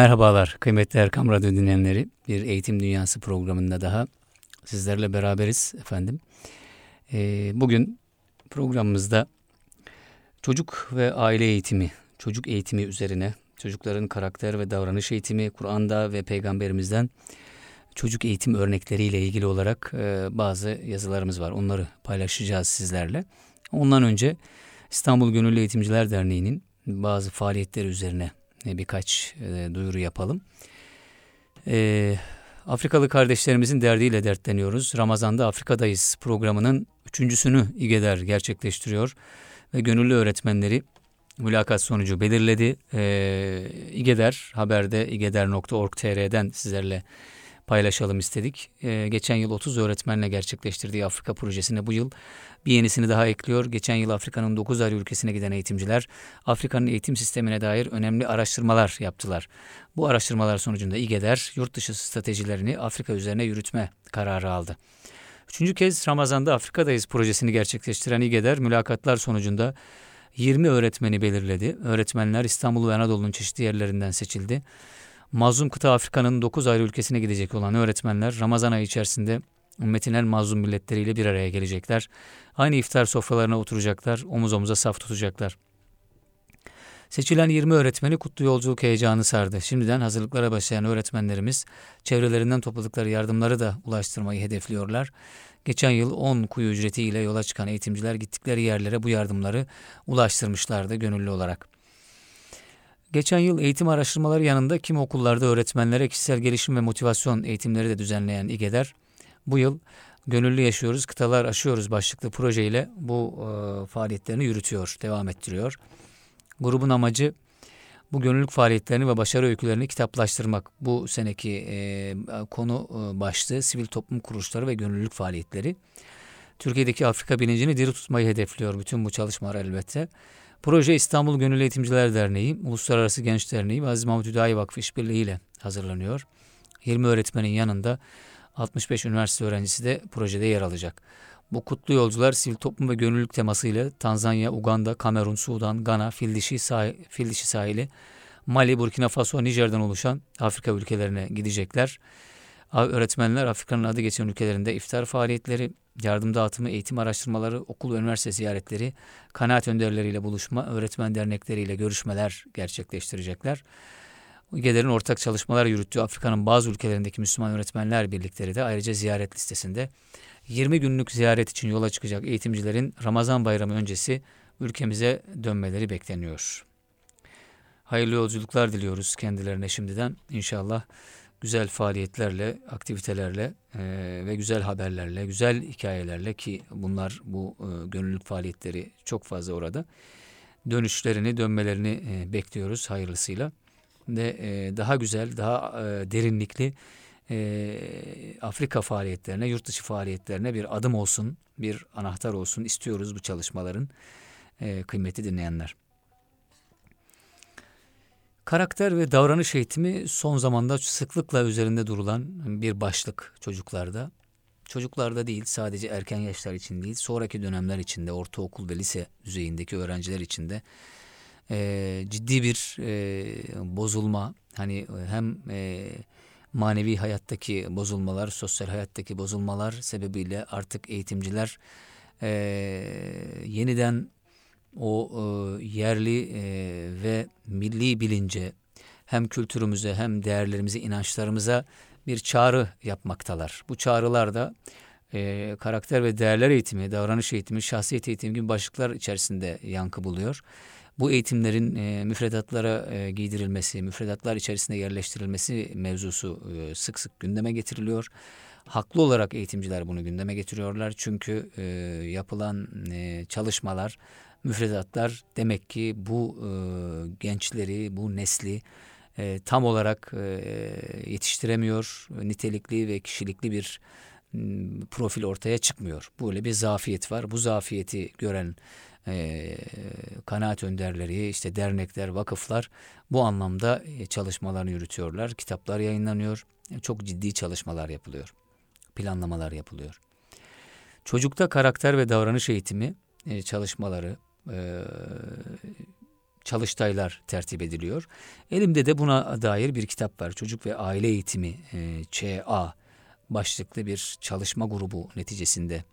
Merhabalar kıymetli Erkam Radyo dinleyenleri. Bir Eğitim Dünyası programında daha sizlerle beraberiz efendim. Ee, bugün programımızda çocuk ve aile eğitimi, çocuk eğitimi üzerine, çocukların karakter ve davranış eğitimi, Kur'an'da ve Peygamberimizden çocuk eğitim örnekleriyle ilgili olarak e, bazı yazılarımız var. Onları paylaşacağız sizlerle. Ondan önce İstanbul Gönüllü Eğitimciler Derneği'nin bazı faaliyetleri üzerine birkaç e, duyuru yapalım. E, Afrikalı kardeşlerimizin derdiyle dertleniyoruz. Ramazan'da Afrika'dayız programının üçüncüsünü İGEDER gerçekleştiriyor ve gönüllü öğretmenleri mülakat sonucu belirledi. E, İGEDER haberde igeder.org.tr'den sizlerle paylaşalım istedik. Ee, geçen yıl 30 öğretmenle gerçekleştirdiği Afrika projesine bu yıl bir yenisini daha ekliyor. Geçen yıl Afrika'nın 9 ayrı ülkesine giden eğitimciler Afrika'nın eğitim sistemine dair önemli araştırmalar yaptılar. Bu araştırmalar sonucunda İGEDER yurt dışı stratejilerini Afrika üzerine yürütme kararı aldı. Üçüncü kez Ramazan'da Afrika'dayız projesini gerçekleştiren İGEDER mülakatlar sonucunda 20 öğretmeni belirledi. Öğretmenler İstanbul ve Anadolu'nun çeşitli yerlerinden seçildi. Mazlum kıta Afrika'nın 9 ayrı ülkesine gidecek olan öğretmenler Ramazan ayı içerisinde ümmetin en mazlum milletleriyle bir araya gelecekler. Aynı iftar sofralarına oturacaklar, omuz omuza saf tutacaklar. Seçilen 20 öğretmeni kutlu yolculuk heyecanı sardı. Şimdiden hazırlıklara başlayan öğretmenlerimiz çevrelerinden topladıkları yardımları da ulaştırmayı hedefliyorlar. Geçen yıl 10 kuyu ücretiyle yola çıkan eğitimciler gittikleri yerlere bu yardımları ulaştırmışlardı gönüllü olarak. Geçen yıl eğitim araştırmaları yanında kim okullarda öğretmenlere kişisel gelişim ve motivasyon eğitimleri de düzenleyen İGEDER, bu yıl Gönüllü Yaşıyoruz, Kıtalar Aşıyoruz başlıklı projeyle bu e, faaliyetlerini yürütüyor, devam ettiriyor. Grubun amacı bu gönüllülük faaliyetlerini ve başarı öykülerini kitaplaştırmak. Bu seneki e, konu e, başlığı sivil toplum kuruluşları ve gönüllülük faaliyetleri. Türkiye'deki Afrika bilincini diri tutmayı hedefliyor bütün bu çalışmalar elbette. Proje İstanbul Gönüllü Eğitimciler Derneği, Uluslararası Genç Derneği ve Aziz Mahmut Hüdayi Vakfı işbirliğiyle hazırlanıyor. 20 öğretmenin yanında 65 üniversite öğrencisi de projede yer alacak. Bu kutlu yolcular sivil toplum ve gönüllülük temasıyla Tanzanya, Uganda, Kamerun, Sudan, Gana, Fildişi, sah Fildişi sahili, Mali, Burkina Faso, Nijer'den oluşan Afrika ülkelerine gidecekler. Öğretmenler Afrika'nın adı geçen ülkelerinde iftar faaliyetleri, yardım dağıtımı, eğitim araştırmaları, okul ve üniversite ziyaretleri, kanaat önderleriyle buluşma, öğretmen dernekleriyle görüşmeler gerçekleştirecekler. GEDER'in ortak çalışmalar yürüttüğü Afrika'nın bazı ülkelerindeki Müslüman öğretmenler birlikleri de ayrıca ziyaret listesinde 20 günlük ziyaret için yola çıkacak eğitimcilerin Ramazan bayramı öncesi ülkemize dönmeleri bekleniyor. Hayırlı yolculuklar diliyoruz kendilerine şimdiden. İnşallah güzel faaliyetlerle, aktivitelerle e, ve güzel haberlerle, güzel hikayelerle ki bunlar bu e, gönüllülük faaliyetleri çok fazla orada. Dönüşlerini, dönmelerini e, bekliyoruz hayırlısıyla. Ve e, daha güzel, daha e, derinlikli e, Afrika faaliyetlerine, yurt dışı faaliyetlerine bir adım olsun, bir anahtar olsun istiyoruz bu çalışmaların e, kıymeti dinleyenler. Karakter ve davranış eğitimi son zamanda sıklıkla üzerinde durulan bir başlık çocuklarda. Çocuklarda değil sadece erken yaşlar için değil sonraki dönemler içinde ortaokul ve lise düzeyindeki öğrenciler için de e, ciddi bir e, bozulma hani hem e, manevi hayattaki bozulmalar sosyal hayattaki bozulmalar sebebiyle artık eğitimciler e, yeniden o e, yerli e, ve milli bilince hem kültürümüze hem değerlerimize, inançlarımıza bir çağrı yapmaktalar. Bu çağrılar da e, karakter ve değerler eğitimi, davranış eğitimi, şahsiyet eğitimi gibi başlıklar içerisinde yankı buluyor. Bu eğitimlerin e, müfredatlara e, giydirilmesi, müfredatlar içerisinde yerleştirilmesi mevzusu e, sık sık gündeme getiriliyor. Haklı olarak eğitimciler bunu gündeme getiriyorlar çünkü e, yapılan e, çalışmalar, müfredatlar demek ki bu e, gençleri, bu nesli e, tam olarak e, yetiştiremiyor, nitelikli ve kişilikli bir profil ortaya çıkmıyor. Böyle bir zafiyet var. Bu zafiyeti gören e, kanaat önderleri, işte dernekler, vakıflar bu anlamda e, çalışmalarını yürütüyorlar. Kitaplar yayınlanıyor. E, çok ciddi çalışmalar yapılıyor. Planlamalar yapılıyor. Çocukta karakter ve davranış eğitimi e, çalışmaları, e, çalıştaylar tertip ediliyor. Elimde de buna dair bir kitap var. Çocuk ve Aile Eğitimi e, ÇA başlıklı bir çalışma grubu neticesinde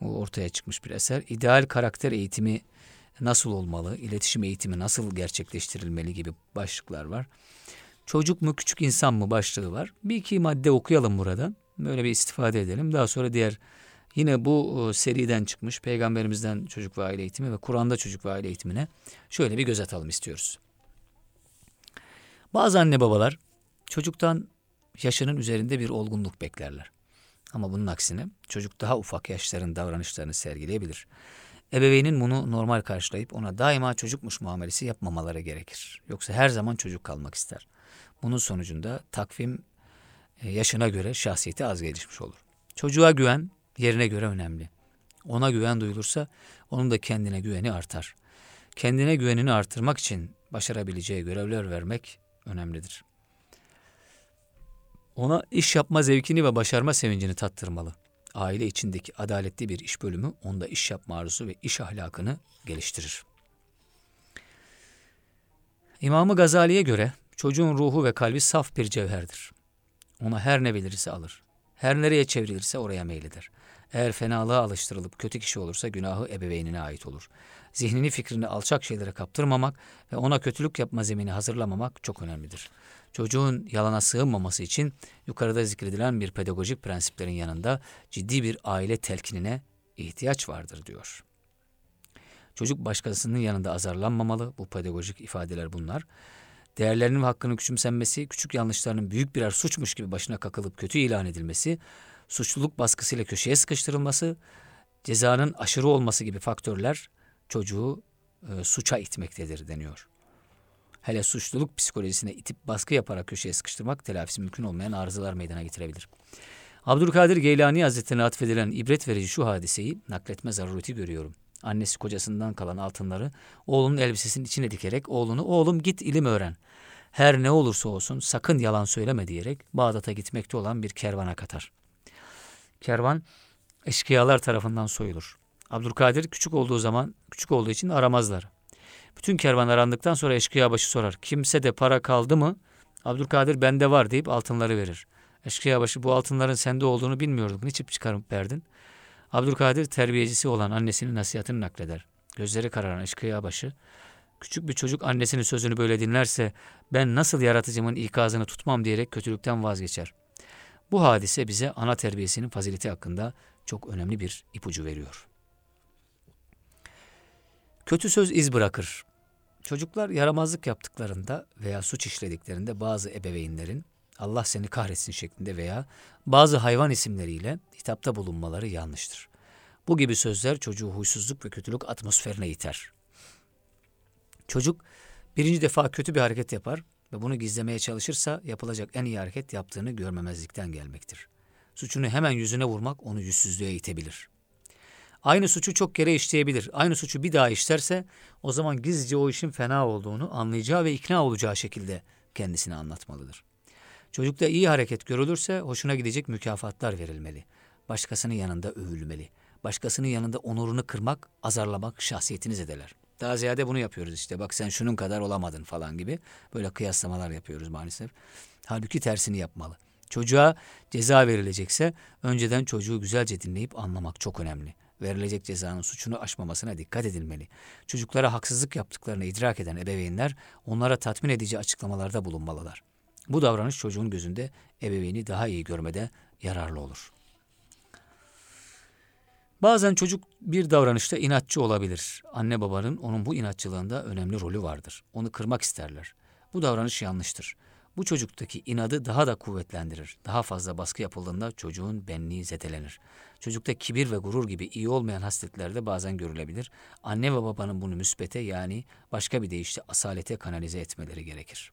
ortaya çıkmış bir eser. İdeal karakter eğitimi nasıl olmalı, iletişim eğitimi nasıl gerçekleştirilmeli gibi başlıklar var. Çocuk mu küçük insan mı başlığı var. Bir iki madde okuyalım buradan. Böyle bir istifade edelim. Daha sonra diğer yine bu e, seriden çıkmış Peygamberimizden çocuk ve aile eğitimi ve Kur'an'da çocuk ve aile eğitimine şöyle bir göz atalım istiyoruz. Bazı anne babalar çocuktan yaşının üzerinde bir olgunluk beklerler. Ama bunun aksine çocuk daha ufak yaşların davranışlarını sergileyebilir. Ebeveynin bunu normal karşılayıp ona daima çocukmuş muamelesi yapmamaları gerekir. Yoksa her zaman çocuk kalmak ister. Bunun sonucunda takvim e, yaşına göre şahsiyeti az gelişmiş olur. Çocuğa güven yerine göre önemli. Ona güven duyulursa onun da kendine güveni artar. Kendine güvenini artırmak için başarabileceği görevler vermek önemlidir. Ona iş yapma zevkini ve başarma sevincini tattırmalı. Aile içindeki adaletli bir iş bölümü onda iş yapma arzusu ve iş ahlakını geliştirir. İmamı Gazali'ye göre çocuğun ruhu ve kalbi saf bir cevherdir. Ona her ne verirse alır. Her nereye çevrilirse oraya meyleder. Eğer fenalığa alıştırılıp kötü kişi olursa günahı ebeveynine ait olur. Zihnini fikrini alçak şeylere kaptırmamak ve ona kötülük yapma zemini hazırlamamak çok önemlidir. Çocuğun yalana sığınmaması için yukarıda zikredilen bir pedagojik prensiplerin yanında ciddi bir aile telkinine ihtiyaç vardır diyor. Çocuk başkasının yanında azarlanmamalı. Bu pedagojik ifadeler bunlar. Değerlerinin ve hakkının küçümsenmesi, küçük yanlışlarının büyük birer suçmuş gibi başına kakılıp kötü ilan edilmesi, suçluluk baskısıyla köşeye sıkıştırılması, cezanın aşırı olması gibi faktörler çocuğu e, suça itmektedir deniyor. Hele suçluluk psikolojisine itip baskı yaparak köşeye sıkıştırmak telafisi mümkün olmayan arızalar meydana getirebilir. Abdülkadir Geylani Hazretleri'ne atfedilen ibret verici şu hadiseyi nakletme zarureti görüyorum. Annesi kocasından kalan altınları oğlunun elbisesinin içine dikerek oğlunu oğlum git ilim öğren. Her ne olursa olsun sakın yalan söyleme diyerek Bağdat'a gitmekte olan bir kervana katar. Kervan eşkıyalar tarafından soyulur. Abdülkadir küçük olduğu zaman küçük olduğu için aramazlar. Bütün kervan arandıktan sonra eşkıya başı sorar. Kimse de para kaldı mı? Abdülkadir bende var deyip altınları verir. Eşkıya başı bu altınların sende olduğunu bilmiyorduk. Niçin çıkarıp verdin? Abdülkadir terbiyecisi olan annesinin nasihatini nakleder. Gözleri kararan eşkıya başı. Küçük bir çocuk annesinin sözünü böyle dinlerse ben nasıl yaratıcımın ikazını tutmam diyerek kötülükten vazgeçer. Bu hadise bize ana terbiyesinin fazileti hakkında çok önemli bir ipucu veriyor. Kötü söz iz bırakır. Çocuklar yaramazlık yaptıklarında veya suç işlediklerinde bazı ebeveynlerin Allah seni kahretsin şeklinde veya bazı hayvan isimleriyle hitapta bulunmaları yanlıştır. Bu gibi sözler çocuğu huysuzluk ve kötülük atmosferine iter. Çocuk birinci defa kötü bir hareket yapar ve bunu gizlemeye çalışırsa yapılacak en iyi hareket yaptığını görmemezlikten gelmektir. Suçunu hemen yüzüne vurmak onu yüzsüzlüğe itebilir. Aynı suçu çok kere işleyebilir. Aynı suçu bir daha işlerse o zaman gizlice o işin fena olduğunu anlayacağı ve ikna olacağı şekilde kendisine anlatmalıdır. Çocukta iyi hareket görülürse hoşuna gidecek mükafatlar verilmeli. Başkasının yanında övülmeli. Başkasının yanında onurunu kırmak, azarlamak şahsiyetini zedeler. Daha ziyade bunu yapıyoruz işte. Bak sen şunun kadar olamadın falan gibi. Böyle kıyaslamalar yapıyoruz maalesef. Halbuki tersini yapmalı. Çocuğa ceza verilecekse önceden çocuğu güzelce dinleyip anlamak çok önemli. Verilecek cezanın suçunu aşmamasına dikkat edilmeli. Çocuklara haksızlık yaptıklarını idrak eden ebeveynler onlara tatmin edici açıklamalarda bulunmalılar. Bu davranış çocuğun gözünde ebeveyni daha iyi görmede yararlı olur. Bazen çocuk bir davranışta inatçı olabilir. Anne babanın onun bu inatçılığında önemli rolü vardır. Onu kırmak isterler. Bu davranış yanlıştır. Bu çocuktaki inadı daha da kuvvetlendirir. Daha fazla baskı yapıldığında çocuğun benliği zedelenir. Çocukta kibir ve gurur gibi iyi olmayan hasletler de bazen görülebilir. Anne ve babanın bunu müspete yani başka bir deyişle asalete kanalize etmeleri gerekir.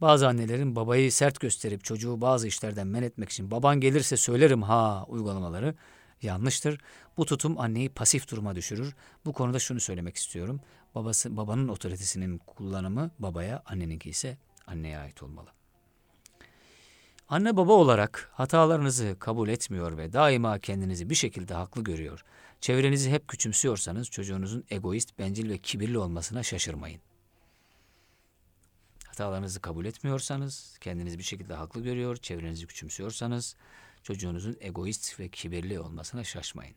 Bazı annelerin babayı sert gösterip çocuğu bazı işlerden men etmek için baban gelirse söylerim ha uygulamaları yanlıştır. Bu tutum anneyi pasif duruma düşürür. Bu konuda şunu söylemek istiyorum. Babası babanın otoritesinin kullanımı babaya, anneninki ise anneye ait olmalı. Anne baba olarak hatalarınızı kabul etmiyor ve daima kendinizi bir şekilde haklı görüyor. Çevrenizi hep küçümsüyorsanız çocuğunuzun egoist, bencil ve kibirli olmasına şaşırmayın. Hatalarınızı kabul etmiyorsanız, kendinizi bir şekilde haklı görüyor, çevrenizi küçümsüyorsanız çocuğunuzun egoist ve kibirli olmasına şaşmayın.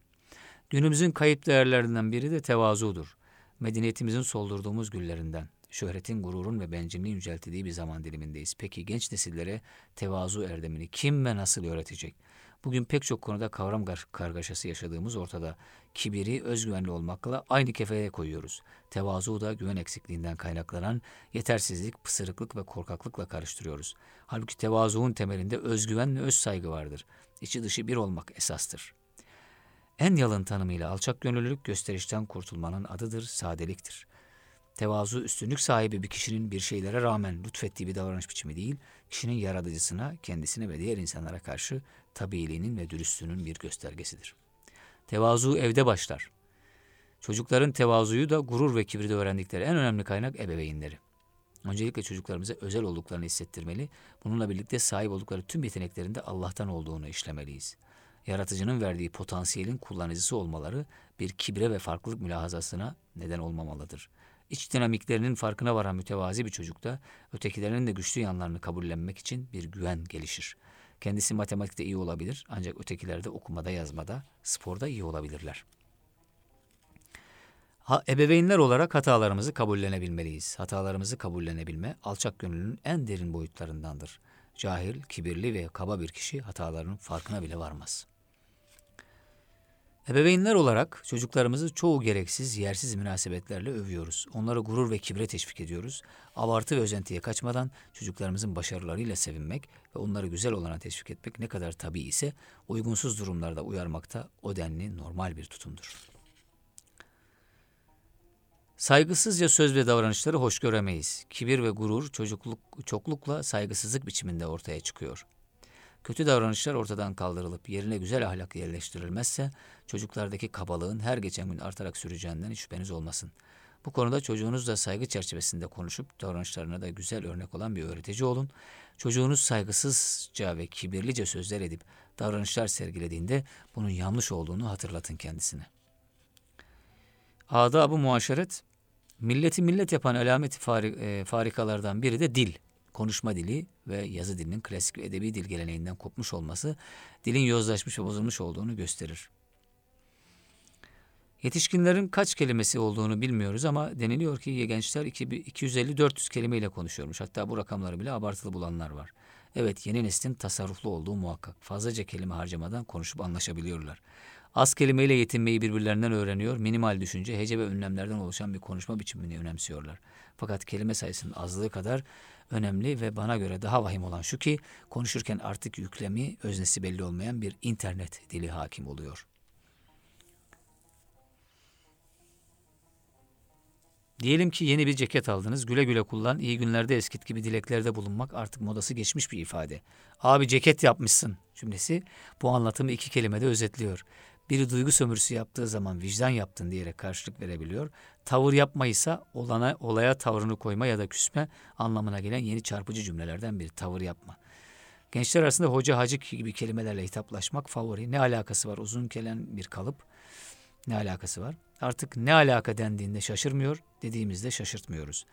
Günümüzün kayıp değerlerinden biri de tevazudur. Medeniyetimizin soldurduğumuz güllerinden, şöhretin, gururun ve bencilliğin yüceltildiği bir zaman dilimindeyiz. Peki genç nesillere tevazu erdemini kim ve nasıl öğretecek? Bugün pek çok konuda kavram kargaşası yaşadığımız ortada. Kibiri özgüvenli olmakla aynı kefeye koyuyoruz. Tevazu da güven eksikliğinden kaynaklanan yetersizlik, pısırıklık ve korkaklıkla karıştırıyoruz. Halbuki tevazuun temelinde özgüven ve öz saygı vardır. İçi dışı bir olmak esastır. En yalın tanımıyla alçak gönüllülük gösterişten kurtulmanın adıdır, sadeliktir. Tevazu üstünlük sahibi bir kişinin bir şeylere rağmen lütfettiği bir davranış biçimi değil, kişinin yaratıcısına, kendisine ve diğer insanlara karşı tabiiliğinin ve dürüstlüğünün bir göstergesidir. Tevazu evde başlar. Çocukların tevazuyu da gurur ve kibri de öğrendikleri en önemli kaynak ebeveynleri. Öncelikle çocuklarımıza özel olduklarını hissettirmeli, bununla birlikte sahip oldukları tüm yeteneklerin de Allah'tan olduğunu işlemeliyiz. Yaratıcının verdiği potansiyelin kullanıcısı olmaları bir kibre ve farklılık mülahazasına neden olmamalıdır. İç dinamiklerinin farkına varan mütevazi bir çocukta ötekilerinin de güçlü yanlarını kabullenmek için bir güven gelişir. Kendisi matematikte iyi olabilir ancak ötekilerde okumada, yazmada, sporda iyi olabilirler. Ha, ebeveynler olarak hatalarımızı kabullenebilmeliyiz. Hatalarımızı kabullenebilme alçak gönlünün en derin boyutlarındandır. Cahil, kibirli ve kaba bir kişi hatalarının farkına bile varmaz. Ebeveynler olarak çocuklarımızı çoğu gereksiz, yersiz münasebetlerle övüyoruz. Onları gurur ve kibre teşvik ediyoruz. Abartı ve özentiye kaçmadan çocuklarımızın başarılarıyla sevinmek ve onları güzel olana teşvik etmek ne kadar tabii ise uygunsuz durumlarda uyarmakta o denli normal bir tutumdur. Saygısızca söz ve davranışları hoş göremeyiz. Kibir ve gurur çocukluk, çoklukla saygısızlık biçiminde ortaya çıkıyor. Kötü davranışlar ortadan kaldırılıp yerine güzel ahlak yerleştirilmezse çocuklardaki kabalığın her geçen gün artarak süreceğinden hiç şüpheniz olmasın. Bu konuda çocuğunuzla saygı çerçevesinde konuşup davranışlarına da güzel örnek olan bir öğretici olun. Çocuğunuz saygısızca ve kibirlice sözler edip davranışlar sergilediğinde bunun yanlış olduğunu hatırlatın kendisine. Adab-ı muaşeret, milleti millet yapan alameti e, farikalardan biri de dil konuşma dili ve yazı dilinin klasik ve edebi dil geleneğinden kopmuş olması dilin yozlaşmış ve bozulmuş olduğunu gösterir. Yetişkinlerin kaç kelimesi olduğunu bilmiyoruz ama deniliyor ki gençler 250-400 kelimeyle konuşuyormuş. Hatta bu rakamları bile abartılı bulanlar var. Evet yeni neslin tasarruflu olduğu muhakkak. Fazlaca kelime harcamadan konuşup anlaşabiliyorlar. Az kelimeyle yetinmeyi birbirlerinden öğreniyor, minimal düşünce, hece ve önlemlerden oluşan bir konuşma biçimini önemsiyorlar. Fakat kelime sayısının azlığı kadar önemli ve bana göre daha vahim olan şu ki konuşurken artık yüklemi, öznesi belli olmayan bir internet dili hakim oluyor. Diyelim ki yeni bir ceket aldınız, güle güle kullan, iyi günlerde eskit gibi dileklerde bulunmak artık modası geçmiş bir ifade. Abi ceket yapmışsın cümlesi bu anlatımı iki kelimede özetliyor. Biri duygu sömürüsü yaptığı zaman vicdan yaptın diyerek karşılık verebiliyor. Tavır yapmaysa olana, olaya tavrını koyma ya da küsme anlamına gelen yeni çarpıcı cümlelerden biri. Tavır yapma. Gençler arasında hoca hacı gibi kelimelerle hitaplaşmak favori. Ne alakası var? Uzun gelen bir kalıp. Ne alakası var? Artık ne alaka dendiğinde şaşırmıyor, dediğimizde şaşırtmıyoruz.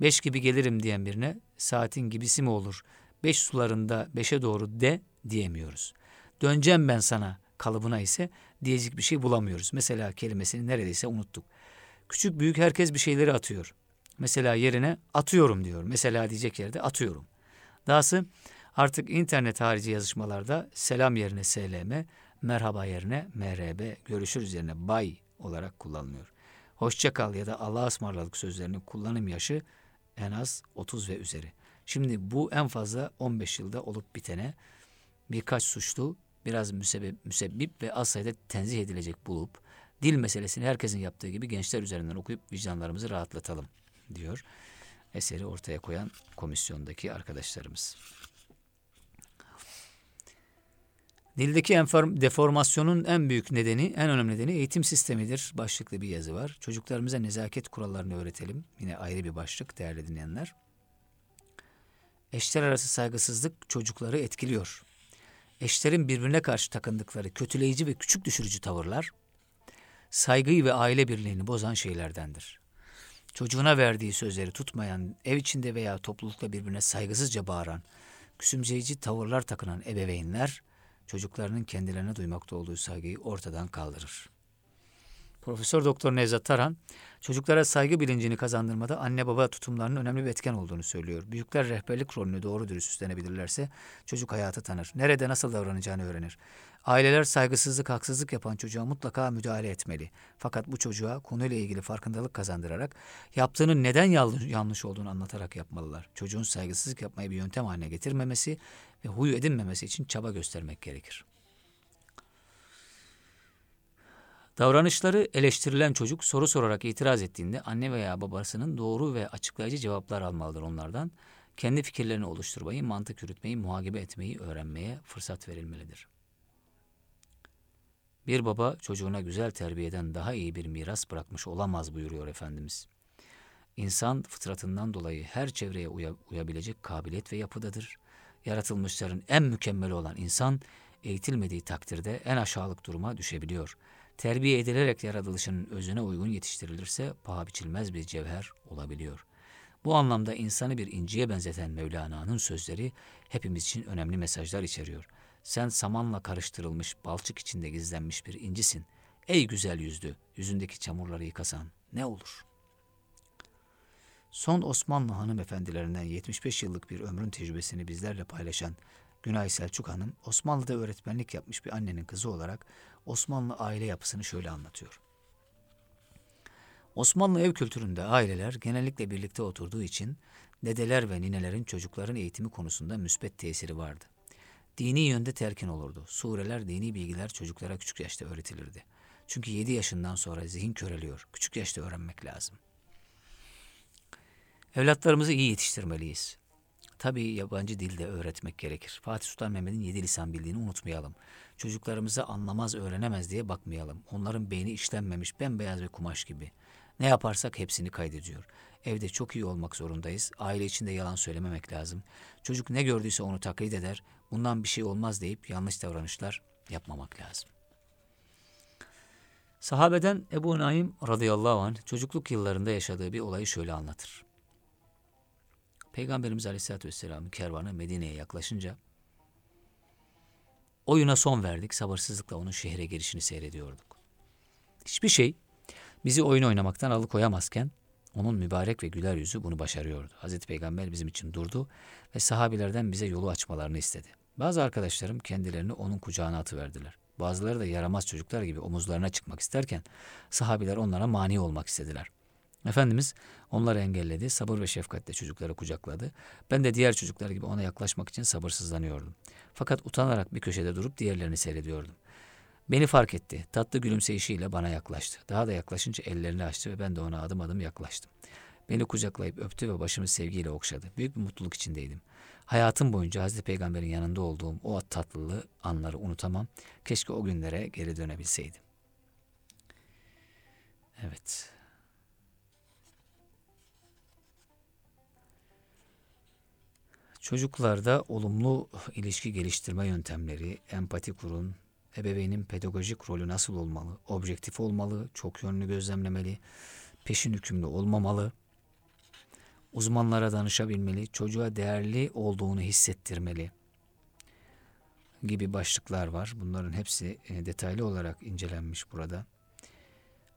Beş gibi gelirim diyen birine saatin gibisi mi olur? Beş sularında beşe doğru de diyemiyoruz. Döneceğim ben sana kalıbına ise diyecek bir şey bulamıyoruz. Mesela kelimesini neredeyse unuttuk. Küçük büyük herkes bir şeyleri atıyor. Mesela yerine atıyorum diyor. Mesela diyecek yerde atıyorum. Dahası artık internet harici yazışmalarda selam yerine SLM, merhaba yerine MRB, görüşürüz yerine bay olarak kullanılıyor. Hoşça kal ya da Allah'a ısmarladık sözlerinin kullanım yaşı en az 30 ve üzeri. Şimdi bu en fazla 15 yılda olup bitene birkaç suçlu biraz müsebbip, müsebbip ve az sayıda tenzih edilecek bulup dil meselesini herkesin yaptığı gibi gençler üzerinden okuyup vicdanlarımızı rahatlatalım diyor eseri ortaya koyan komisyondaki arkadaşlarımız. Dildeki enform, deformasyonun en büyük nedeni, en önemli nedeni eğitim sistemidir. Başlıklı bir yazı var. Çocuklarımıza nezaket kurallarını öğretelim. Yine ayrı bir başlık değerli dinleyenler. Eşler arası saygısızlık çocukları etkiliyor. Eşlerin birbirine karşı takındıkları kötüleyici ve küçük düşürücü tavırlar, saygıyı ve aile birliğini bozan şeylerdendir. Çocuğuna verdiği sözleri tutmayan, ev içinde veya toplulukta birbirine saygısızca bağıran, küsümseyici tavırlar takınan ebeveynler, çocuklarının kendilerine duymakta olduğu saygıyı ortadan kaldırır. Profesör Doktor Nevzat Taran, çocuklara saygı bilincini kazandırmada anne baba tutumlarının önemli bir etken olduğunu söylüyor. Büyükler rehberlik rolünü doğru dürüst üstlenebilirlerse çocuk hayatı tanır. Nerede nasıl davranacağını öğrenir. Aileler saygısızlık, haksızlık yapan çocuğa mutlaka müdahale etmeli. Fakat bu çocuğa konuyla ilgili farkındalık kazandırarak yaptığının neden yanlış olduğunu anlatarak yapmalılar. Çocuğun saygısızlık yapmayı bir yöntem haline getirmemesi ve huyu edinmemesi için çaba göstermek gerekir. Davranışları eleştirilen çocuk soru sorarak itiraz ettiğinde anne veya babasının doğru ve açıklayıcı cevaplar almalıdır onlardan. Kendi fikirlerini oluşturmayı, mantık yürütmeyi, muhakeme etmeyi öğrenmeye fırsat verilmelidir. Bir baba çocuğuna güzel terbiyeden daha iyi bir miras bırakmış olamaz buyuruyor Efendimiz. İnsan fıtratından dolayı her çevreye uya, uyabilecek kabiliyet ve yapıdadır. Yaratılmışların en mükemmeli olan insan eğitilmediği takdirde en aşağılık duruma düşebiliyor. Terbiye edilerek yaratılışının özüne uygun yetiştirilirse paha biçilmez bir cevher olabiliyor. Bu anlamda insanı bir inciye benzeten Mevlana'nın sözleri hepimiz için önemli mesajlar içeriyor.'' Sen samanla karıştırılmış, balçık içinde gizlenmiş bir incisin. Ey güzel yüzlü, yüzündeki çamurları yıkasan ne olur? Son Osmanlı hanımefendilerinden 75 yıllık bir ömrün tecrübesini bizlerle paylaşan Günay Selçuk Hanım, Osmanlı'da öğretmenlik yapmış bir annenin kızı olarak Osmanlı aile yapısını şöyle anlatıyor. Osmanlı ev kültüründe aileler genellikle birlikte oturduğu için dedeler ve ninelerin çocukların eğitimi konusunda müspet tesiri vardı. Dini yönde terkin olurdu. Sureler, dini bilgiler çocuklara küçük yaşta öğretilirdi. Çünkü 7 yaşından sonra zihin köreliyor. Küçük yaşta öğrenmek lazım. Evlatlarımızı iyi yetiştirmeliyiz. Tabii yabancı dilde öğretmek gerekir. Fatih Sultan Mehmet'in yedi lisan bildiğini unutmayalım. Çocuklarımızı anlamaz, öğrenemez diye bakmayalım. Onların beyni işlenmemiş bembeyaz bir kumaş gibi. Ne yaparsak hepsini kaydediyor. Evde çok iyi olmak zorundayız. Aile içinde yalan söylememek lazım. Çocuk ne gördüyse onu taklit eder. Bundan bir şey olmaz deyip yanlış davranışlar yapmamak lazım. Sahabeden Ebu Naim radıyallahu anh çocukluk yıllarında yaşadığı bir olayı şöyle anlatır. Peygamberimiz aleyhissalatü vesselamın kervanı Medine'ye yaklaşınca oyuna son verdik sabırsızlıkla onun şehre girişini seyrediyorduk. Hiçbir şey bizi oyun oynamaktan alıkoyamazken onun mübarek ve güler yüzü bunu başarıyordu. Hazreti Peygamber bizim için durdu ve sahabilerden bize yolu açmalarını istedi. Bazı arkadaşlarım kendilerini onun kucağına atıverdiler. Bazıları da yaramaz çocuklar gibi omuzlarına çıkmak isterken sahabiler onlara mani olmak istediler. Efendimiz onları engelledi, sabır ve şefkatle çocukları kucakladı. Ben de diğer çocuklar gibi ona yaklaşmak için sabırsızlanıyordum. Fakat utanarak bir köşede durup diğerlerini seyrediyordum. Beni fark etti. Tatlı gülümseyişiyle bana yaklaştı. Daha da yaklaşınca ellerini açtı ve ben de ona adım adım yaklaştım. Beni kucaklayıp öptü ve başımı sevgiyle okşadı. Büyük bir mutluluk içindeydim. Hayatım boyunca Hazreti Peygamber'in yanında olduğum o tatlılığı anları unutamam. Keşke o günlere geri dönebilseydim. Evet. Çocuklarda olumlu ilişki geliştirme yöntemleri, empati kurun, ebeveynin pedagojik rolü nasıl olmalı, objektif olmalı, çok yönlü gözlemlemeli, peşin hükümlü olmamalı, uzmanlara danışabilmeli, çocuğa değerli olduğunu hissettirmeli. gibi başlıklar var. Bunların hepsi e, detaylı olarak incelenmiş burada.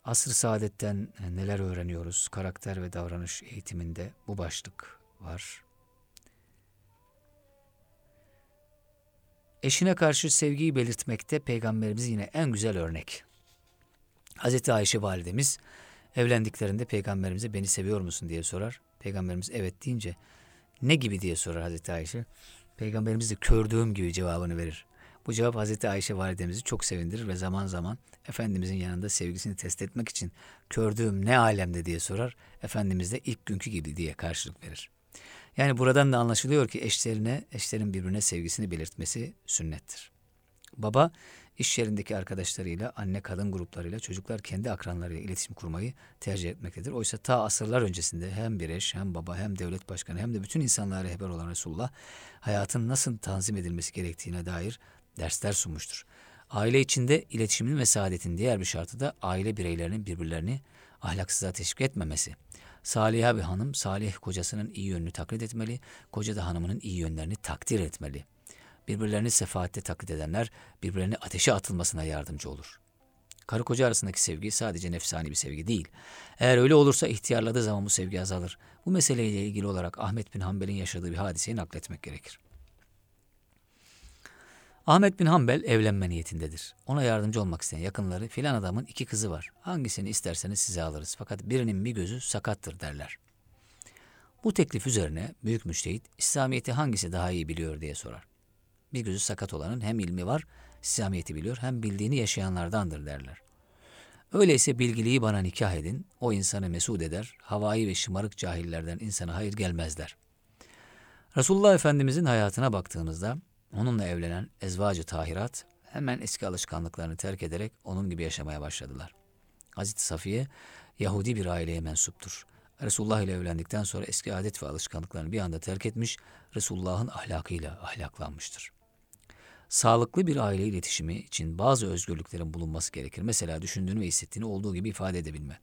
Asr-ı Saadet'ten e, neler öğreniyoruz? Karakter ve davranış eğitiminde bu başlık var. Eşine karşı sevgiyi belirtmekte peygamberimiz yine en güzel örnek. Hazreti Ayşe validemiz evlendiklerinde peygamberimize beni seviyor musun diye sorar. Peygamberimiz evet deyince ne gibi diye sorar Hazreti Ayşe. Peygamberimiz de kördüğüm gibi cevabını verir. Bu cevap Hazreti Ayşe validemizi çok sevindirir ve zaman zaman Efendimizin yanında sevgisini test etmek için kördüğüm ne alemde diye sorar. Efendimiz de ilk günkü gibi diye karşılık verir. Yani buradan da anlaşılıyor ki eşlerine, eşlerin birbirine sevgisini belirtmesi sünnettir. Baba iş yerindeki arkadaşlarıyla, anne kadın gruplarıyla, çocuklar kendi akranlarıyla iletişim kurmayı tercih etmektedir. Oysa ta asırlar öncesinde hem bir eş, hem baba, hem devlet başkanı, hem de bütün insanlara rehber olan Resulullah hayatın nasıl tanzim edilmesi gerektiğine dair dersler sunmuştur. Aile içinde iletişimin ve saadetin diğer bir şartı da aile bireylerinin birbirlerini ahlaksızlığa teşvik etmemesi. Saliha bir hanım, salih kocasının iyi yönünü taklit etmeli, koca da hanımının iyi yönlerini takdir etmeli. Birbirlerini sefaatte taklit edenler birbirlerine ateşe atılmasına yardımcı olur. Karı koca arasındaki sevgi sadece nefsani bir sevgi değil. Eğer öyle olursa ihtiyarladığı zaman bu sevgi azalır. Bu meseleyle ilgili olarak Ahmet bin Hanbel'in yaşadığı bir hadiseyi nakletmek gerekir. Ahmet bin Hanbel evlenme niyetindedir. Ona yardımcı olmak isteyen yakınları filan adamın iki kızı var. Hangisini isterseniz size alırız. Fakat birinin bir gözü sakattır derler. Bu teklif üzerine büyük müştehit İslamiyet'i hangisi daha iyi biliyor diye sorar. Bir gözü sakat olanın hem ilmi var, İslamiyet'i biliyor hem bildiğini yaşayanlardandır derler. Öyleyse bilgiliği bana nikah edin, o insanı mesut eder, havai ve şımarık cahillerden insana hayır gelmezler. Resulullah Efendimizin hayatına baktığımızda onunla evlenen ezvacı tahirat hemen eski alışkanlıklarını terk ederek onun gibi yaşamaya başladılar. Hazreti Safiye Yahudi bir aileye mensuptur. Resulullah ile evlendikten sonra eski adet ve alışkanlıklarını bir anda terk etmiş, Resulullah'ın ahlakıyla ahlaklanmıştır. Sağlıklı bir aile iletişimi için bazı özgürlüklerin bulunması gerekir. Mesela düşündüğünü ve hissettiğini olduğu gibi ifade edebilme.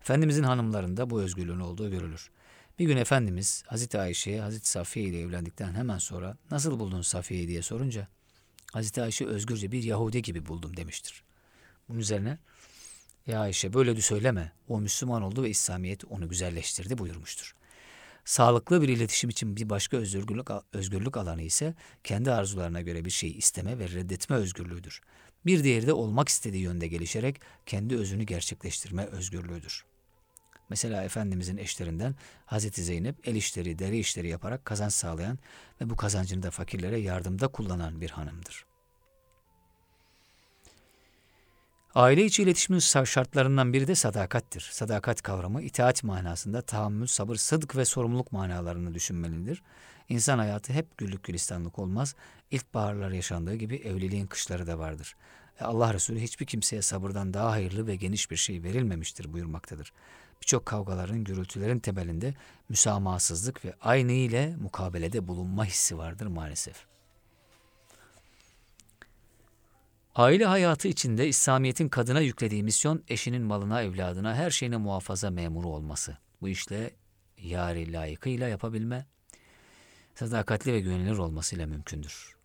Efendimizin hanımlarında bu özgürlüğün olduğu görülür. Bir gün Efendimiz Hazreti Ayşe'ye Hazreti Safiye ile evlendikten hemen sonra nasıl buldun Safiye'yi diye sorunca Hazreti Ayşe özgürce bir Yahudi gibi buldum demiştir. Bunun üzerine ya Ayşe böyle de söyleme. O Müslüman oldu ve İslamiyet onu güzelleştirdi buyurmuştur. Sağlıklı bir iletişim için bir başka özgürlük, özgürlük alanı ise kendi arzularına göre bir şeyi isteme ve reddetme özgürlüğüdür. Bir diğeri de olmak istediği yönde gelişerek kendi özünü gerçekleştirme özgürlüğüdür. Mesela Efendimizin eşlerinden Hazreti Zeynep el işleri, deri işleri yaparak kazanç sağlayan ve bu kazancını da fakirlere yardımda kullanan bir hanımdır. Aile içi iletişimin şartlarından biri de sadakattir. Sadakat kavramı itaat manasında tahammül, sabır, sıdk ve sorumluluk manalarını düşünmelidir. İnsan hayatı hep güllük gülistanlık olmaz. İlkbaharlar yaşandığı gibi evliliğin kışları da vardır. E Allah Resulü hiçbir kimseye sabırdan daha hayırlı ve geniş bir şey verilmemiştir buyurmaktadır. Birçok kavgaların, gürültülerin temelinde müsamahasızlık ve aynı ile mukabelede bulunma hissi vardır maalesef. Aile hayatı içinde İslamiyet'in kadına yüklediği misyon eşinin malına, evladına, her şeyine muhafaza memuru olması. Bu işle yari layıkıyla yapabilme, sadakatli ve güvenilir olmasıyla mümkündür.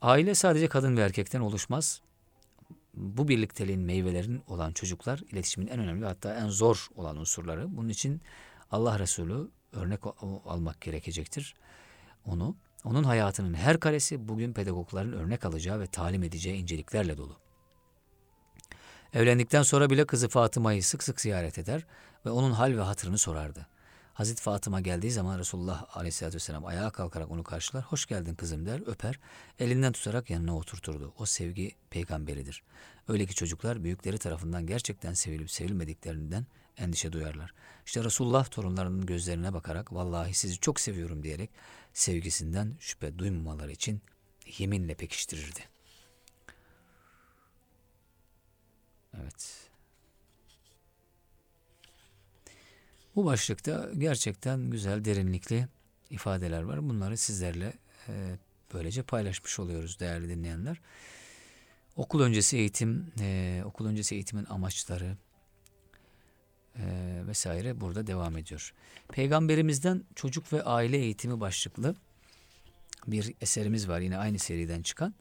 Aile sadece kadın ve erkekten oluşmaz. Bu birlikteliğin meyvelerin olan çocuklar iletişimin en önemli hatta en zor olan unsurları. Bunun için Allah Resulü örnek almak gerekecektir. Onu onun hayatının her karesi bugün pedagogların örnek alacağı ve talim edeceği inceliklerle dolu. Evlendikten sonra bile kızı Fatıma'yı sık sık ziyaret eder ve onun hal ve hatırını sorardı. Hazreti Fatıma geldiği zaman Resulullah Aleyhisselatü Vesselam ayağa kalkarak onu karşılar. Hoş geldin kızım der, öper. Elinden tutarak yanına oturturdu. O sevgi peygamberidir. Öyle ki çocuklar büyükleri tarafından gerçekten sevilip sevilmediklerinden endişe duyarlar. İşte Resulullah torunlarının gözlerine bakarak vallahi sizi çok seviyorum diyerek sevgisinden şüphe duymamaları için yeminle pekiştirirdi. Evet. Bu başlıkta gerçekten güzel, derinlikli ifadeler var. Bunları sizlerle e, böylece paylaşmış oluyoruz değerli dinleyenler. Okul öncesi eğitim, e, okul öncesi eğitimin amaçları e, vesaire burada devam ediyor. Peygamberimizden çocuk ve aile eğitimi başlıklı bir eserimiz var yine aynı seriden çıkan.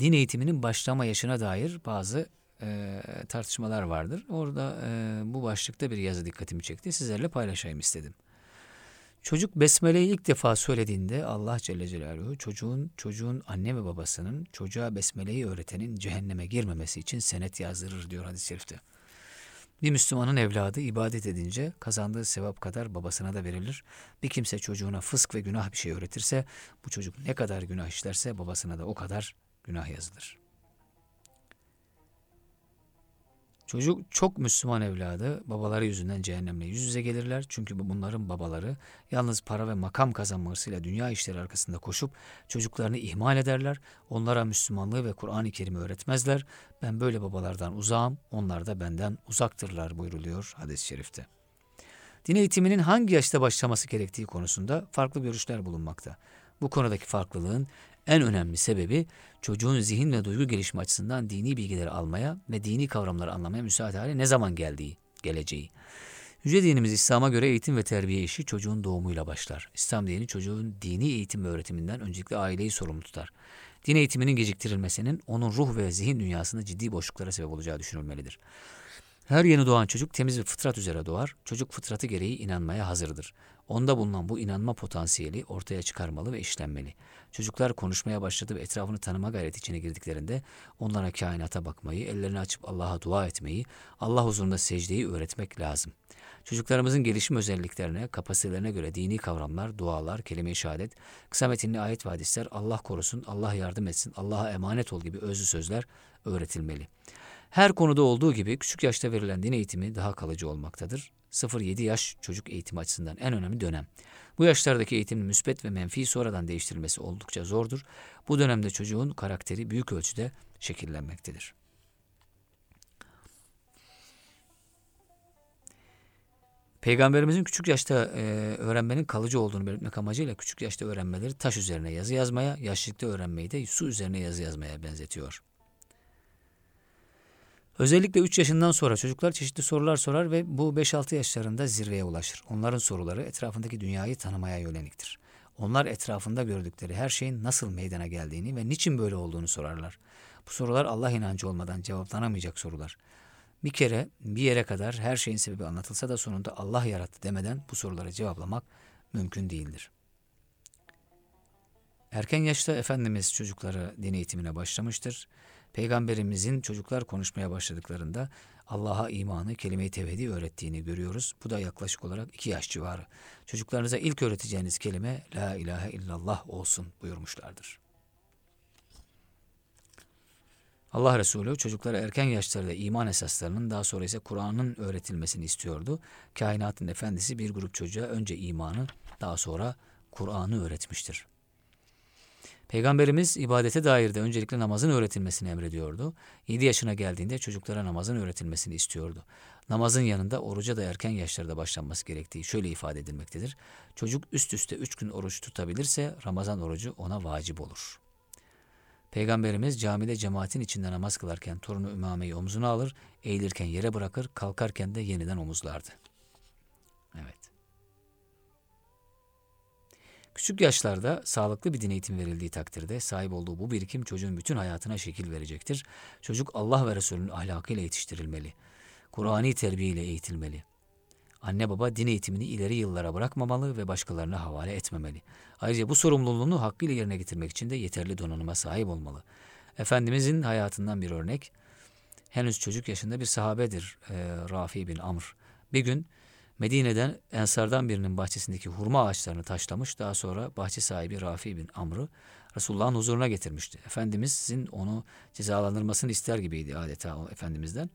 Din eğitiminin başlama yaşına dair bazı e, tartışmalar vardır. Orada e, bu başlıkta bir yazı dikkatimi çekti. Sizlerle paylaşayım istedim. Çocuk besmeleyi ilk defa söylediğinde Allah Celle Celaluhu çocuğun çocuğun anne ve babasının çocuğa besmeleyi öğretenin cehenneme girmemesi için senet yazdırır diyor hadis-i şerifte. Bir Müslümanın evladı ibadet edince kazandığı sevap kadar babasına da verilir. Bir kimse çocuğuna fısk ve günah bir şey öğretirse bu çocuk ne kadar günah işlerse babasına da o kadar günah yazılır. Çocuk çok Müslüman evladı babaları yüzünden cehennemle yüz yüze gelirler. Çünkü bunların babaları yalnız para ve makam kazanmasıyla dünya işleri arkasında koşup çocuklarını ihmal ederler. Onlara Müslümanlığı ve Kur'an-ı Kerim'i öğretmezler. Ben böyle babalardan uzağım, onlar da benden uzaktırlar buyruluyor hadis-i şerifte. Din eğitiminin hangi yaşta başlaması gerektiği konusunda farklı görüşler bulunmakta. Bu konudaki farklılığın en önemli sebebi çocuğun zihin ve duygu gelişimi açısından dini bilgileri almaya ve dini kavramları anlamaya müsait hale ne zaman geldiği, geleceği. Yüce dinimiz İslam'a göre eğitim ve terbiye işi çocuğun doğumuyla başlar. İslam dini çocuğun dini eğitim ve öğretiminden öncelikle aileyi sorumlu tutar. Din eğitiminin geciktirilmesinin onun ruh ve zihin dünyasında ciddi boşluklara sebep olacağı düşünülmelidir. Her yeni doğan çocuk temiz bir fıtrat üzere doğar. Çocuk fıtratı gereği inanmaya hazırdır. Onda bulunan bu inanma potansiyeli ortaya çıkarmalı ve işlenmeli. Çocuklar konuşmaya başladı ve etrafını tanıma gayreti içine girdiklerinde onlara kainata bakmayı, ellerini açıp Allah'a dua etmeyi, Allah huzurunda secdeyi öğretmek lazım. Çocuklarımızın gelişim özelliklerine, kapasitelerine göre dini kavramlar, dualar, kelime-i şehadet, kısa metinli ayet ve hadisler, Allah korusun, Allah yardım etsin, Allah'a emanet ol gibi özlü sözler öğretilmeli. Her konuda olduğu gibi küçük yaşta verilen din eğitimi daha kalıcı olmaktadır. 0-7 yaş çocuk eğitimi açısından en önemli dönem. Bu yaşlardaki eğitimin müspet ve menfi sonradan değiştirilmesi oldukça zordur. Bu dönemde çocuğun karakteri büyük ölçüde şekillenmektedir. Peygamberimizin küçük yaşta e, öğrenmenin kalıcı olduğunu belirtmek amacıyla küçük yaşta öğrenmeleri taş üzerine yazı yazmaya, yaşlılıkta öğrenmeyi de su üzerine yazı yazmaya benzetiyor. Özellikle 3 yaşından sonra çocuklar çeşitli sorular sorar ve bu 5-6 yaşlarında zirveye ulaşır. Onların soruları etrafındaki dünyayı tanımaya yöneliktir. Onlar etrafında gördükleri her şeyin nasıl meydana geldiğini ve niçin böyle olduğunu sorarlar. Bu sorular Allah inancı olmadan cevaplanamayacak sorular. Bir kere bir yere kadar her şeyin sebebi anlatılsa da sonunda Allah yarattı demeden bu soruları cevaplamak mümkün değildir. Erken yaşta Efendimiz çocukları din eğitimine başlamıştır. Peygamberimizin çocuklar konuşmaya başladıklarında Allah'a imanı, kelime-i tevhidi öğrettiğini görüyoruz. Bu da yaklaşık olarak iki yaş civarı. Çocuklarınıza ilk öğreteceğiniz kelime La ilahe illallah olsun buyurmuşlardır. Allah Resulü çocuklara erken yaşlarda iman esaslarının daha sonra ise Kur'an'ın öğretilmesini istiyordu. Kainatın efendisi bir grup çocuğa önce imanı daha sonra Kur'an'ı öğretmiştir. Peygamberimiz ibadete dair de öncelikle namazın öğretilmesini emrediyordu. 7 yaşına geldiğinde çocuklara namazın öğretilmesini istiyordu. Namazın yanında oruca da erken yaşlarda başlanması gerektiği şöyle ifade edilmektedir. Çocuk üst üste 3 gün oruç tutabilirse Ramazan orucu ona vacip olur. Peygamberimiz camide cemaatin içinde namaz kılarken torunu Ümame'yi omzuna alır, eğilirken yere bırakır, kalkarken de yeniden omuzlardı. Evet. Küçük yaşlarda sağlıklı bir din eğitim verildiği takdirde sahip olduğu bu birikim çocuğun bütün hayatına şekil verecektir. Çocuk Allah ve Resulünün ahlakıyla yetiştirilmeli. Kur'ani terbiyeyle eğitilmeli. Anne baba din eğitimini ileri yıllara bırakmamalı ve başkalarına havale etmemeli. Ayrıca bu sorumluluğunu hakkıyla yerine getirmek için de yeterli donanıma sahip olmalı. Efendimizin hayatından bir örnek, henüz çocuk yaşında bir sahabedir e, Rafi bin Amr. Bir gün Medine'den Ensardan birinin bahçesindeki hurma ağaçlarını taşlamış. Daha sonra bahçe sahibi Rafi bin Amr'ı Resulullah'ın huzuruna getirmişti. Efendimizin onu cezalandırmasını ister gibiydi adeta o Efendimiz'den.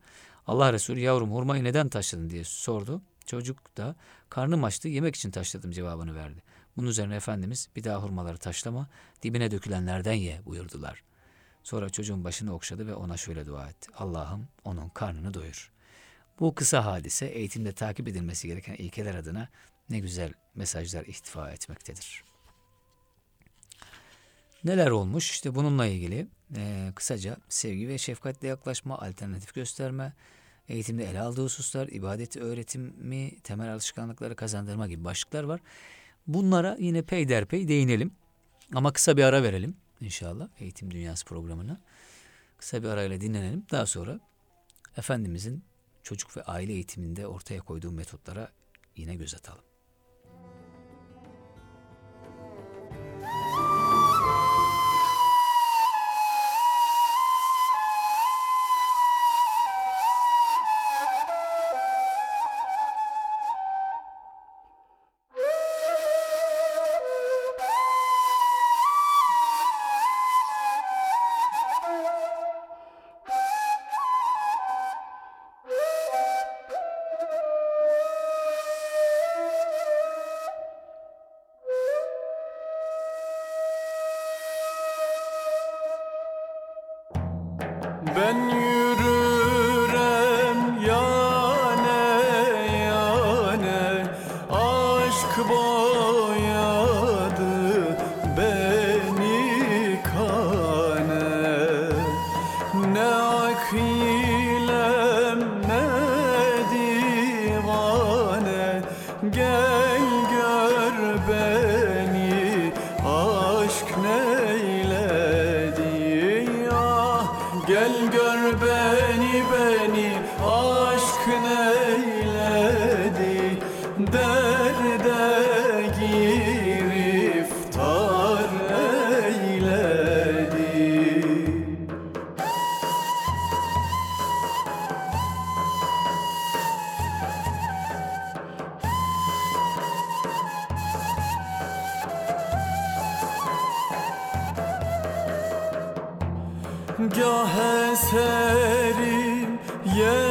Allah Resulü yavrum hurmayı neden taşladın diye sordu. Çocuk da karnım açtı yemek için taşladım cevabını verdi. Bunun üzerine Efendimiz bir daha hurmaları taşlama dibine dökülenlerden ye buyurdular. Sonra çocuğun başını okşadı ve ona şöyle dua etti. Allah'ım onun karnını doyur. Bu kısa hadise eğitimde takip edilmesi gereken ilkeler adına ne güzel mesajlar ihtifa etmektedir. Neler olmuş? İşte bununla ilgili e, kısaca sevgi ve şefkatle yaklaşma, alternatif gösterme, eğitimde ele aldığı hususlar, ibadet öğretimi, temel alışkanlıkları kazandırma gibi başlıklar var. Bunlara yine peyderpey değinelim. Ama kısa bir ara verelim inşallah eğitim dünyası programına. Kısa bir arayla dinlenelim. Daha sonra Efendimizin çocuk ve aile eğitiminde ortaya koyduğu metotlara yine göz atalım. Gah eserim yer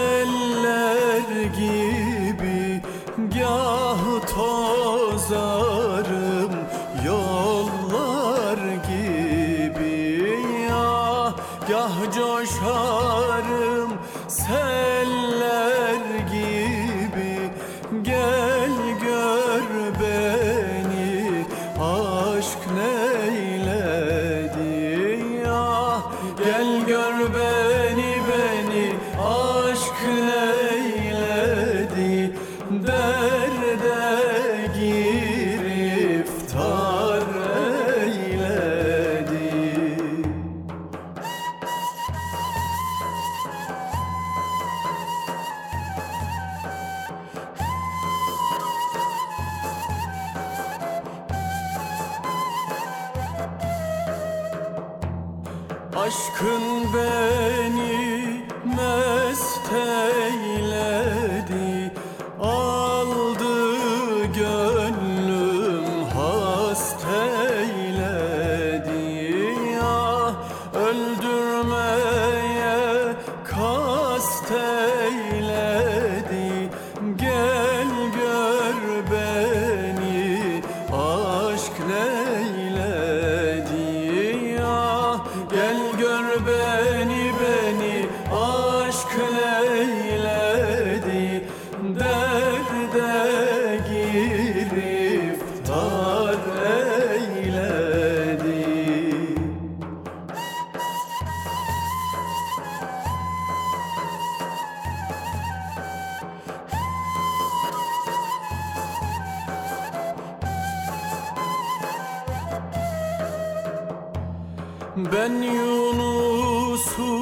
Ben Yunus'u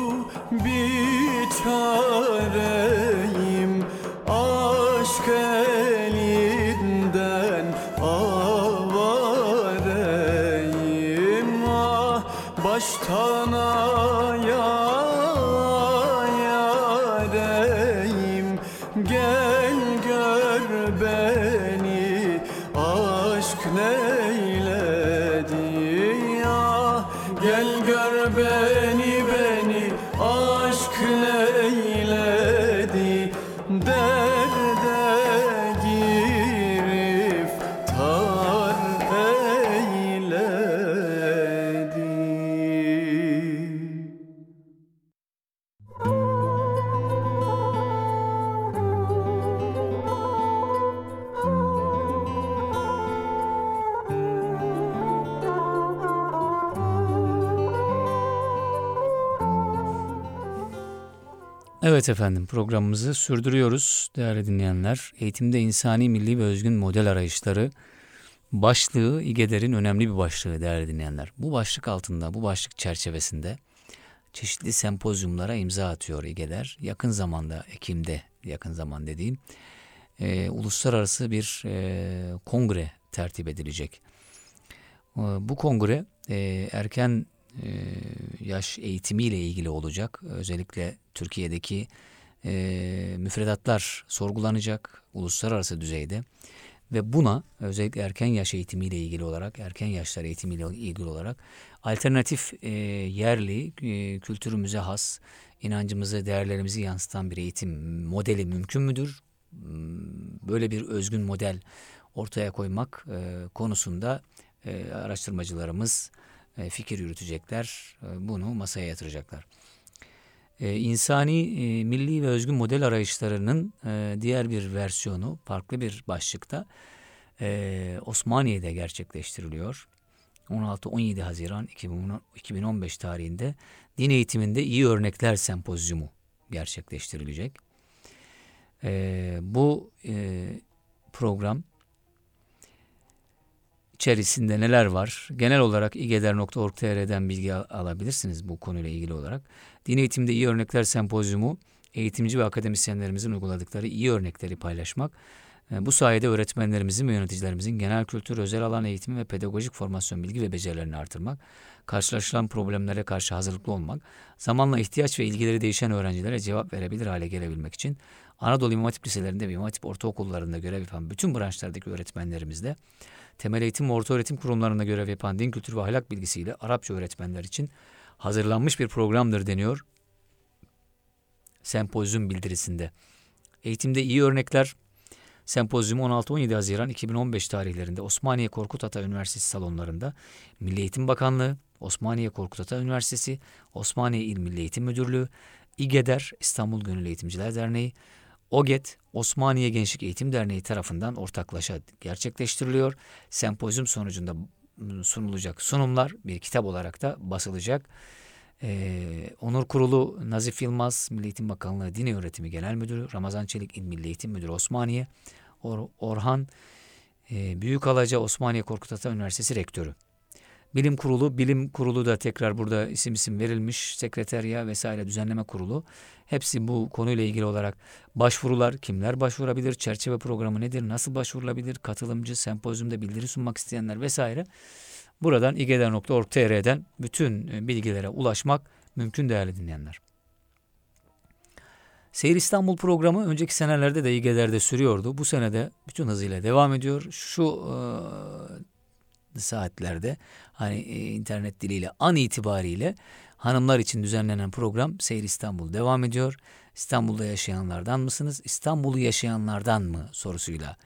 bir çare Evet efendim programımızı sürdürüyoruz değerli dinleyenler. Eğitimde insani, milli ve özgün model arayışları başlığı İGEDER'in önemli bir başlığı değerli dinleyenler. Bu başlık altında, bu başlık çerçevesinde çeşitli sempozyumlara imza atıyor İGEDER. Yakın zamanda, Ekim'de yakın zaman dediğim, e, uluslararası bir e, kongre tertip edilecek. E, bu kongre e, erken e, yaş eğitimiyle ilgili olacak. Özellikle Türkiye'deki e, müfredatlar sorgulanacak uluslararası düzeyde. Ve buna özellikle erken yaş eğitimiyle ilgili olarak, erken yaşlar eğitimiyle ilgili olarak alternatif e, yerli, e, kültürümüze has, inancımızı, değerlerimizi yansıtan bir eğitim modeli mümkün müdür? Hmm, böyle bir özgün model ortaya koymak e, konusunda e, araştırmacılarımız fikir yürütecekler, e, bunu masaya yatıracaklar. E, insani, e, milli ve özgün model arayışlarının e, diğer bir versiyonu, farklı bir başlıkta e, Osmaniye'de gerçekleştiriliyor. 16-17 Haziran 2015 tarihinde din eğitiminde iyi örnekler sempozyumu gerçekleştirilecek. E, bu e, program içerisinde neler var? Genel olarak igeder.org.tr'den bilgi alabilirsiniz bu konuyla ilgili olarak. Din eğitimde iyi örnekler sempozyumu, eğitimci ve akademisyenlerimizin uyguladıkları iyi örnekleri paylaşmak, e, bu sayede öğretmenlerimizin ve yöneticilerimizin genel kültür, özel alan eğitimi ve pedagojik formasyon bilgi ve becerilerini artırmak, karşılaşılan problemlere karşı hazırlıklı olmak, zamanla ihtiyaç ve ilgileri değişen öğrencilere cevap verebilir hale gelebilmek için Anadolu İmam Hatip Liselerinde ve İmam Hatip Ortaokullarında görev yapan bütün branşlardaki öğretmenlerimizle temel eğitim ve orta öğretim kurumlarında görev yapan din kültürü ve ahlak bilgisiyle Arapça öğretmenler için hazırlanmış bir programdır deniyor sempozyum bildirisinde. Eğitimde iyi örnekler sempozyum 16-17 Haziran 2015 tarihlerinde Osmaniye Korkut Ata Üniversitesi salonlarında Milli Eğitim Bakanlığı, Osmaniye Korkut Ata Üniversitesi, Osmaniye İl Milli Eğitim Müdürlüğü, İGEDER, İstanbul Gönüllü Eğitimciler Derneği, OGET, Osmaniye Gençlik Eğitim Derneği tarafından ortaklaşa gerçekleştiriliyor. Sempozyum sonucunda sunulacak sunumlar bir kitap olarak da basılacak. Ee, Onur Kurulu Nazif Yılmaz, Milli Eğitim Bakanlığı Din Öğretimi Genel Müdürü, Ramazan Çelik İl Milli Eğitim Müdürü Osmaniye, Or Orhan e, Büyükalaca Osmaniye Korkut Ata Üniversitesi Rektörü. Bilim Kurulu, Bilim Kurulu da tekrar burada isim isim verilmiş, sekreterya vesaire düzenleme kurulu. Hepsi bu konuyla ilgili olarak başvurular, kimler başvurabilir, çerçeve programı nedir, nasıl başvurulabilir, katılımcı, sempozyumda bildiri sunmak isteyenler vesaire. Buradan igeder.org.tr'den bütün e, bilgilere ulaşmak mümkün değerli dinleyenler. Seyir İstanbul programı önceki senelerde de İGEDER'de sürüyordu. Bu senede bütün hızıyla devam ediyor. Şu e, saatlerde hani e, internet diliyle an itibariyle hanımlar için düzenlenen program Seyir İstanbul devam ediyor. İstanbul'da yaşayanlardan mısınız? İstanbul'u yaşayanlardan mı sorusuyla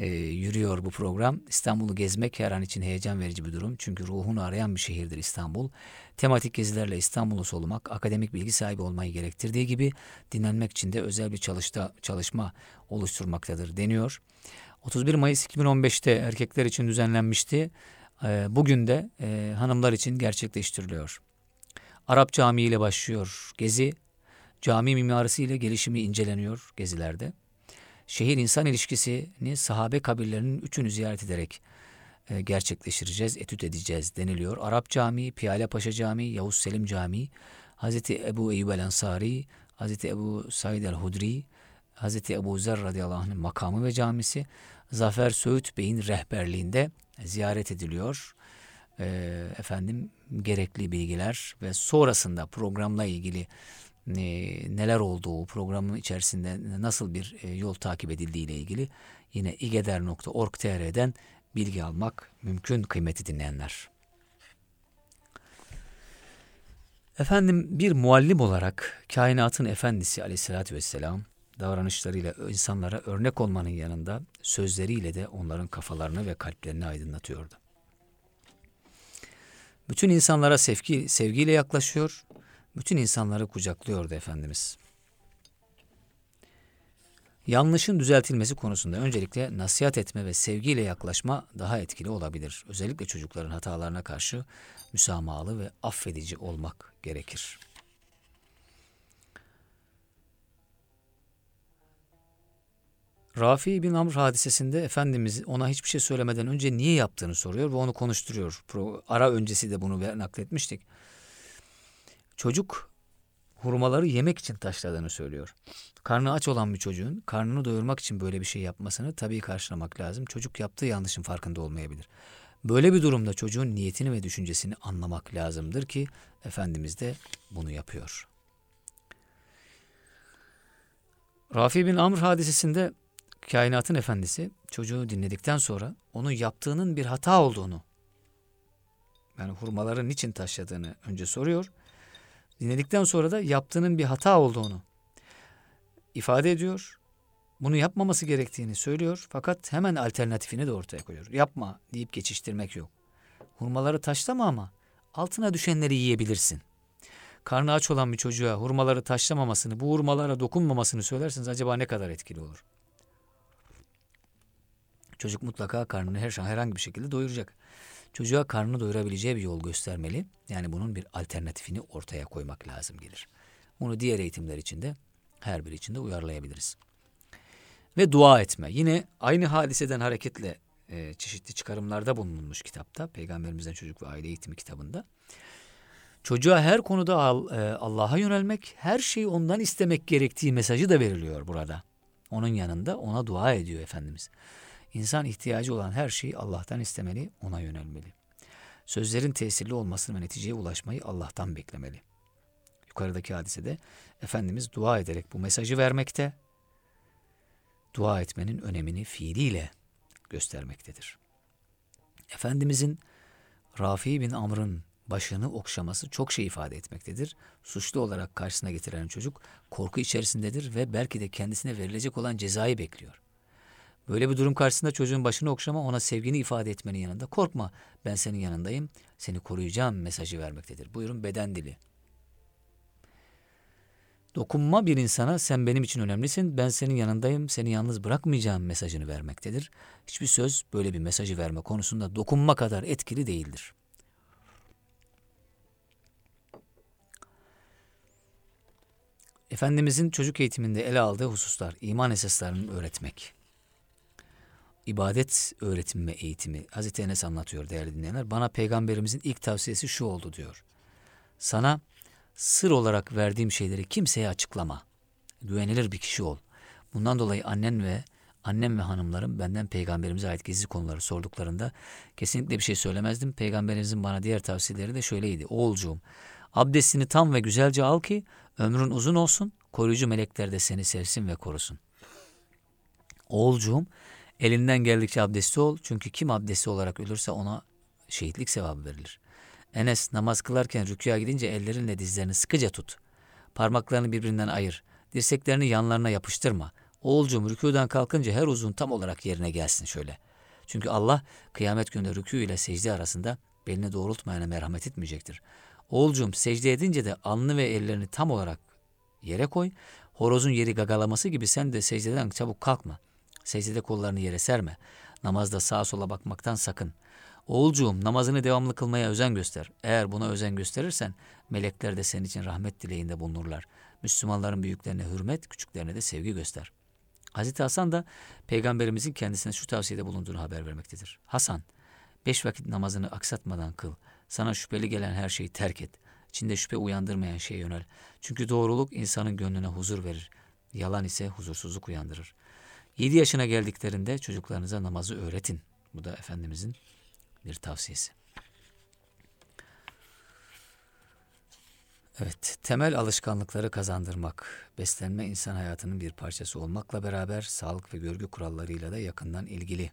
e, yürüyor bu program. İstanbul'u gezmek her an için heyecan verici bir durum. Çünkü ruhunu arayan bir şehirdir İstanbul. Tematik gezilerle İstanbul'u solumak, akademik bilgi sahibi olmayı gerektirdiği gibi dinlenmek için de özel bir çalışta, çalışma oluşturmaktadır deniyor. 31 Mayıs 2015'te erkekler için düzenlenmişti. E, bugün de e, hanımlar için gerçekleştiriliyor. Arap Camii ile başlıyor gezi. Cami mimarisi ile gelişimi inceleniyor gezilerde şehir insan ilişkisini sahabe kabirlerinin üçünü ziyaret ederek e, gerçekleştireceğiz, etüt edeceğiz deniliyor. Arap Camii, Piyale Paşa Camii, Yavuz Selim Camii, Hazreti Ebu Eyyub el Ansari, Hazreti Ebu Said el Hudri, Hazreti Ebu Zer radıyallahu anh'ın makamı ve camisi Zafer Söğüt Bey'in rehberliğinde ziyaret ediliyor. E, efendim gerekli bilgiler ve sonrasında programla ilgili e, neler olduğu, programın içerisinde nasıl bir e, yol takip edildiği ile ilgili yine igeder.org.tr'den bilgi almak mümkün kıymeti dinleyenler. Efendim bir muallim olarak kainatın efendisi aleyhissalatü vesselam davranışlarıyla insanlara örnek olmanın yanında sözleriyle de onların kafalarını ve kalplerini aydınlatıyordu. Bütün insanlara sevgi, sevgiyle yaklaşıyor, bütün insanları kucaklıyordu Efendimiz. Yanlışın düzeltilmesi konusunda öncelikle nasihat etme ve sevgiyle yaklaşma daha etkili olabilir. Özellikle çocukların hatalarına karşı müsamahalı ve affedici olmak gerekir. Rafi bin Amr hadisesinde Efendimiz ona hiçbir şey söylemeden önce niye yaptığını soruyor ve onu konuşturuyor. Ara öncesi de bunu nakletmiştik. Çocuk hurmaları yemek için taşladığını söylüyor. Karnı aç olan bir çocuğun karnını doyurmak için böyle bir şey yapmasını tabii karşılamak lazım. Çocuk yaptığı yanlışın farkında olmayabilir. Böyle bir durumda çocuğun niyetini ve düşüncesini anlamak lazımdır ki Efendimiz de bunu yapıyor. Rafi bin Amr hadisesinde kainatın efendisi çocuğu dinledikten sonra onun yaptığının bir hata olduğunu yani hurmaları niçin taşladığını önce soruyor. Dinledikten sonra da yaptığının bir hata olduğunu ifade ediyor. Bunu yapmaması gerektiğini söylüyor fakat hemen alternatifini de ortaya koyuyor. Yapma deyip geçiştirmek yok. Hurmaları taşlama ama altına düşenleri yiyebilirsin. Karnı aç olan bir çocuğa hurmaları taşlamamasını, bu hurmalara dokunmamasını söylerseniz acaba ne kadar etkili olur? Çocuk mutlaka karnını her şey herhangi bir şekilde doyuracak. Çocuğa karnını doyurabileceği bir yol göstermeli. Yani bunun bir alternatifini ortaya koymak lazım gelir. Bunu diğer eğitimler içinde her biri içinde uyarlayabiliriz. Ve dua etme. Yine aynı hadiseden hareketle e, çeşitli çıkarımlarda bulunmuş kitapta. Peygamberimizden Çocuk ve Aile Eğitimi kitabında. Çocuğa her konuda e, Allah'a yönelmek, her şeyi ondan istemek gerektiği mesajı da veriliyor burada. Onun yanında ona dua ediyor Efendimiz. İnsan ihtiyacı olan her şeyi Allah'tan istemeli, ona yönelmeli. Sözlerin tesirli olmasını ve neticeye ulaşmayı Allah'tan beklemeli. Yukarıdaki hadisede Efendimiz dua ederek bu mesajı vermekte, dua etmenin önemini fiiliyle göstermektedir. Efendimizin Rafi bin Amr'ın başını okşaması çok şey ifade etmektedir. Suçlu olarak karşısına getiren çocuk korku içerisindedir ve belki de kendisine verilecek olan cezayı bekliyor. Böyle bir durum karşısında çocuğun başını okşama ona sevgini ifade etmenin yanında korkma ben senin yanındayım seni koruyacağım mesajı vermektedir. Buyurun beden dili. Dokunma bir insana sen benim için önemlisin, ben senin yanındayım, seni yalnız bırakmayacağım mesajını vermektedir. Hiçbir söz böyle bir mesajı verme konusunda dokunma kadar etkili değildir. Efendimizin çocuk eğitiminde ele aldığı hususlar iman esaslarını öğretmek. İbadet öğretimi ve eğitimi. Hazreti Enes anlatıyor değerli dinleyenler. Bana peygamberimizin ilk tavsiyesi şu oldu diyor. Sana sır olarak verdiğim şeyleri kimseye açıklama. Güvenilir bir kişi ol. Bundan dolayı annen ve annem ve hanımlarım benden peygamberimize ait gizli konuları sorduklarında kesinlikle bir şey söylemezdim. Peygamberimizin bana diğer tavsiyeleri de şöyleydi. Oğulcuğum abdestini tam ve güzelce al ki ömrün uzun olsun, koruyucu melekler de seni sevsin ve korusun. Oğulcuğum elinden geldikçe abdestli ol çünkü kim abdestli olarak ölürse ona şehitlik sevabı verilir. Enes namaz kılarken rüküya gidince ellerinle dizlerini sıkıca tut. Parmaklarını birbirinden ayır. Dirseklerini yanlarına yapıştırma. Oğulcum rüküden kalkınca her uzun tam olarak yerine gelsin şöyle. Çünkü Allah kıyamet günü rükû ile secde arasında belini doğrultmayana merhamet etmeyecektir. Oğulcum secde edince de alnını ve ellerini tam olarak yere koy. Horozun yeri gagalaması gibi sen de secdeden çabuk kalkma. Secdede kollarını yere serme. Namazda sağa sola bakmaktan sakın. Oğulcuğum namazını devamlı kılmaya özen göster. Eğer buna özen gösterirsen melekler de senin için rahmet dileğinde bulunurlar. Müslümanların büyüklerine hürmet, küçüklerine de sevgi göster. Hazreti Hasan da peygamberimizin kendisine şu tavsiyede bulunduğunu haber vermektedir. Hasan, beş vakit namazını aksatmadan kıl. Sana şüpheli gelen her şeyi terk et. İçinde şüphe uyandırmayan şeye yönel. Çünkü doğruluk insanın gönlüne huzur verir. Yalan ise huzursuzluk uyandırır. Yedi yaşına geldiklerinde çocuklarınıza namazı öğretin. Bu da Efendimizin bir tavsiyesi. Evet, temel alışkanlıkları kazandırmak, beslenme insan hayatının bir parçası olmakla beraber sağlık ve görgü kurallarıyla da yakından ilgili.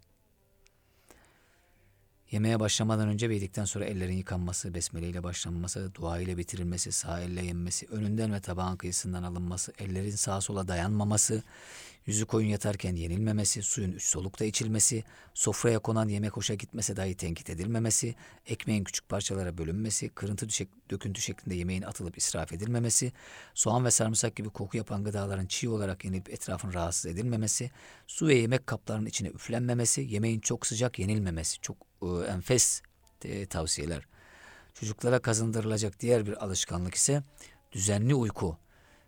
Yemeğe başlamadan önce ve yedikten sonra ellerin yıkanması, besmele ile başlanması, dua ile bitirilmesi, sağ elle yenmesi, önünden ve tabağın kıyısından alınması, ellerin sağa sola dayanmaması, yüzü koyun yatarken yenilmemesi, suyun üç solukta içilmesi, sofraya konan yemek hoşa gitmese dahi tenkit edilmemesi, ekmeğin küçük parçalara bölünmesi, kırıntı döküntü şeklinde yemeğin atılıp israf edilmemesi, soğan ve sarımsak gibi koku yapan gıdaların çiğ olarak yenilip etrafın rahatsız edilmemesi, su ve yemek kaplarının içine üflenmemesi, yemeğin çok sıcak yenilmemesi, çok enfes e, tavsiyeler. Çocuklara kazandırılacak diğer bir alışkanlık ise düzenli uyku.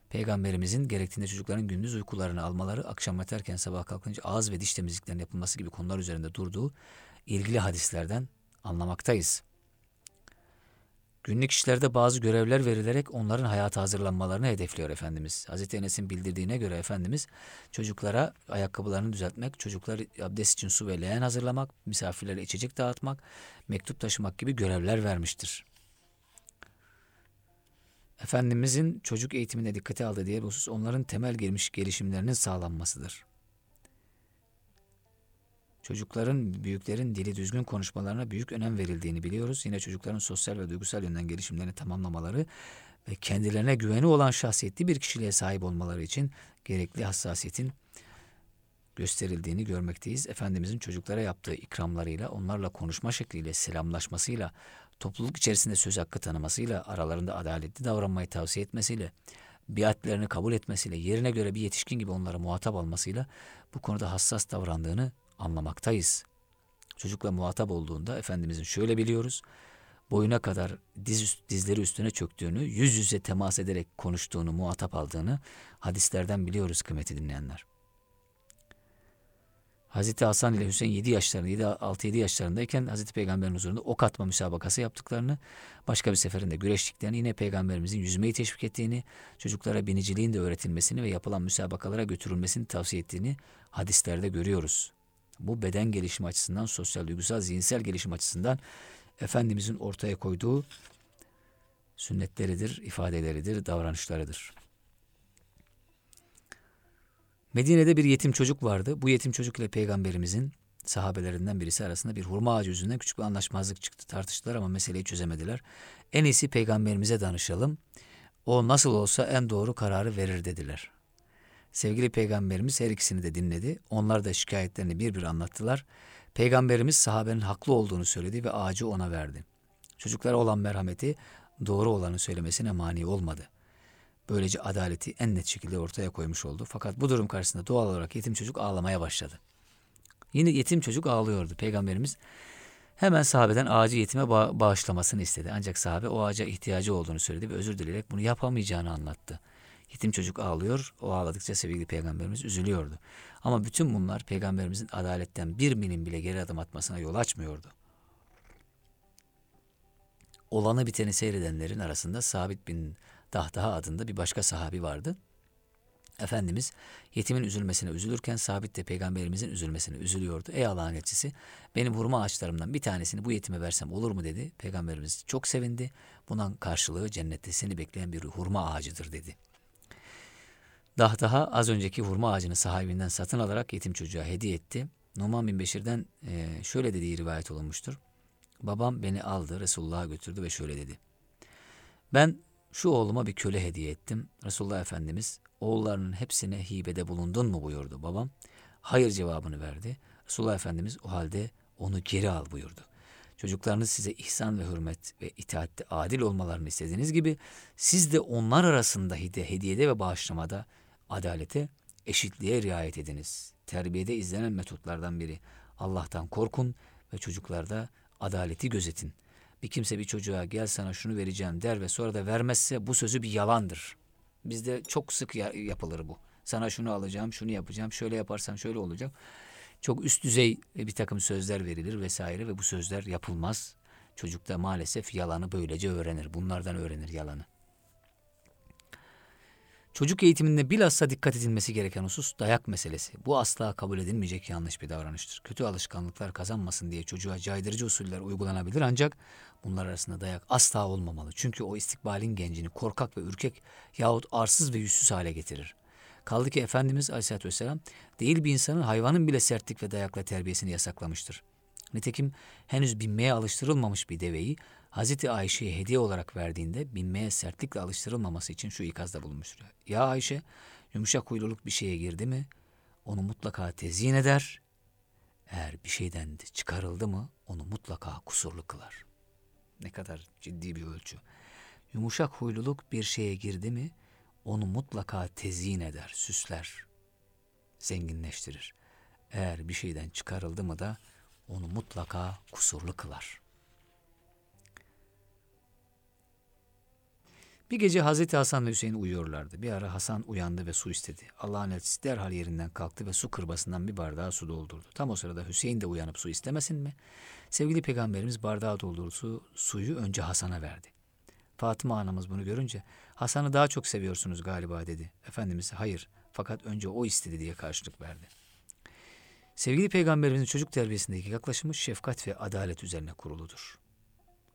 Peygamberimizin gerektiğinde çocukların gündüz uykularını almaları, akşam yatarken sabah kalkınca ağız ve diş temizliklerinin yapılması gibi konular üzerinde durduğu ilgili hadislerden anlamaktayız. Günlük işlerde bazı görevler verilerek onların hayata hazırlanmalarını hedefliyor Efendimiz. Hazreti Enes'in bildirdiğine göre Efendimiz çocuklara ayakkabılarını düzeltmek, çocuklar abdest için su ve leğen hazırlamak, misafirlere içecek dağıtmak, mektup taşımak gibi görevler vermiştir. Efendimizin çocuk eğitimine dikkate aldığı diğer husus onların temel gelmiş gelişimlerinin sağlanmasıdır. Çocukların, büyüklerin dili düzgün konuşmalarına büyük önem verildiğini biliyoruz. Yine çocukların sosyal ve duygusal yönden gelişimlerini tamamlamaları ve kendilerine güveni olan şahsiyetli bir kişiliğe sahip olmaları için gerekli hassasiyetin gösterildiğini görmekteyiz. Efendimizin çocuklara yaptığı ikramlarıyla, onlarla konuşma şekliyle, selamlaşmasıyla, topluluk içerisinde söz hakkı tanımasıyla, aralarında adaletli davranmayı tavsiye etmesiyle, biatlerini kabul etmesiyle, yerine göre bir yetişkin gibi onlara muhatap almasıyla bu konuda hassas davrandığını anlamaktayız. Çocukla muhatap olduğunda Efendimizin şöyle biliyoruz, boyuna kadar diz üst, dizleri üstüne çöktüğünü, yüz yüze temas ederek konuştuğunu, muhatap aldığını hadislerden biliyoruz kıymeti dinleyenler. Hazreti Hasan ile Hüseyin 7 yaşlarında, 6-7 yaşlarındayken Hazreti Peygamber'in huzurunda ok atma müsabakası yaptıklarını, başka bir seferinde güreştiklerini, yine Peygamberimizin yüzmeyi teşvik ettiğini, çocuklara biniciliğin de öğretilmesini ve yapılan müsabakalara götürülmesini tavsiye ettiğini hadislerde görüyoruz. Bu beden gelişimi açısından, sosyal, duygusal, zihinsel gelişim açısından Efendimizin ortaya koyduğu sünnetleridir, ifadeleridir, davranışlarıdır. Medine'de bir yetim çocuk vardı. Bu yetim çocuk ile peygamberimizin sahabelerinden birisi arasında bir hurma ağacı yüzünden küçük bir anlaşmazlık çıktı. Tartıştılar ama meseleyi çözemediler. En iyisi peygamberimize danışalım. O nasıl olsa en doğru kararı verir dediler. Sevgili peygamberimiz her ikisini de dinledi. Onlar da şikayetlerini bir bir anlattılar. Peygamberimiz sahabenin haklı olduğunu söyledi ve ağacı ona verdi. Çocuklara olan merhameti doğru olanı söylemesine mani olmadı. Böylece adaleti en net şekilde ortaya koymuş oldu. Fakat bu durum karşısında doğal olarak yetim çocuk ağlamaya başladı. Yine yetim çocuk ağlıyordu. Peygamberimiz hemen sahabeden ağacı yetime ba- bağışlamasını istedi. Ancak sahabe o ağaca ihtiyacı olduğunu söyledi ve özür dileyerek bunu yapamayacağını anlattı. Yetim çocuk ağlıyor, o ağladıkça sevgili peygamberimiz üzülüyordu. Ama bütün bunlar peygamberimizin adaletten bir milim bile geri adım atmasına yol açmıyordu. Olanı biteni seyredenlerin arasında Sabit bin Dahtaha adında bir başka sahabi vardı. Efendimiz yetimin üzülmesine üzülürken Sabit de peygamberimizin üzülmesine üzülüyordu. Ey Allah'ın elçisi benim hurma ağaçlarımdan bir tanesini bu yetime versem olur mu dedi. Peygamberimiz çok sevindi. Bunun karşılığı cennette seni bekleyen bir hurma ağacıdır dedi. Dahtaha az önceki hurma ağacını sahibinden satın alarak yetim çocuğa hediye etti. Numan bin Beşir'den e, şöyle dediği rivayet olunmuştur. Babam beni aldı, Resulullah'a götürdü ve şöyle dedi. Ben şu oğluma bir köle hediye ettim. Resulullah Efendimiz oğullarının hepsine hibede bulundun mu buyurdu babam. Hayır cevabını verdi. Resulullah Efendimiz o halde onu geri al buyurdu. Çocuklarınız size ihsan ve hürmet ve itaatte adil olmalarını istediğiniz gibi siz de onlar arasında hediyede ve bağışlamada adalete, eşitliğe riayet ediniz. Terbiyede izlenen metotlardan biri. Allah'tan korkun ve çocuklarda adaleti gözetin. Bir kimse bir çocuğa gel sana şunu vereceğim der ve sonra da vermezse bu sözü bir yalandır. Bizde çok sık yapılır bu. Sana şunu alacağım, şunu yapacağım, şöyle yaparsan şöyle olacak. Çok üst düzey bir takım sözler verilir vesaire ve bu sözler yapılmaz. Çocuk da maalesef yalanı böylece öğrenir. Bunlardan öğrenir yalanı. Çocuk eğitiminde bilhassa dikkat edilmesi gereken husus dayak meselesi. Bu asla kabul edilmeyecek yanlış bir davranıştır. Kötü alışkanlıklar kazanmasın diye çocuğa caydırıcı usuller uygulanabilir ancak bunlar arasında dayak asla olmamalı. Çünkü o istikbalin gencini korkak ve ürkek yahut arsız ve yüzsüz hale getirir. Kaldı ki Efendimiz Aleyhisselatü Vesselam değil bir insanın hayvanın bile sertlik ve dayakla terbiyesini yasaklamıştır. Nitekim henüz binmeye alıştırılmamış bir deveyi Hazreti Ayşe'ye hediye olarak verdiğinde binmeye sertlikle alıştırılmaması için şu ikazda bulunmuştur. Ya Ayşe yumuşak huyluluk bir şeye girdi mi onu mutlaka tezyin eder. Eğer bir şeyden de çıkarıldı mı onu mutlaka kusurlu kılar. Ne kadar ciddi bir ölçü. Yumuşak huyluluk bir şeye girdi mi onu mutlaka tezyin eder, süsler, zenginleştirir. Eğer bir şeyden çıkarıldı mı da onu mutlaka kusurlu kılar. Bir gece Hazreti Hasan ve Hüseyin uyuyorlardı. Bir ara Hasan uyandı ve su istedi. Allah'ın elçisi derhal yerinden kalktı ve su kırbasından bir bardağa su doldurdu. Tam o sırada Hüseyin de uyanıp su istemesin mi? Sevgili peygamberimiz bardağa doldurduğu suyu önce Hasan'a verdi. Fatıma anamız bunu görünce Hasan'ı daha çok seviyorsunuz galiba dedi. Efendimiz hayır fakat önce o istedi diye karşılık verdi. Sevgili peygamberimizin çocuk terbiyesindeki yaklaşımı şefkat ve adalet üzerine kuruludur.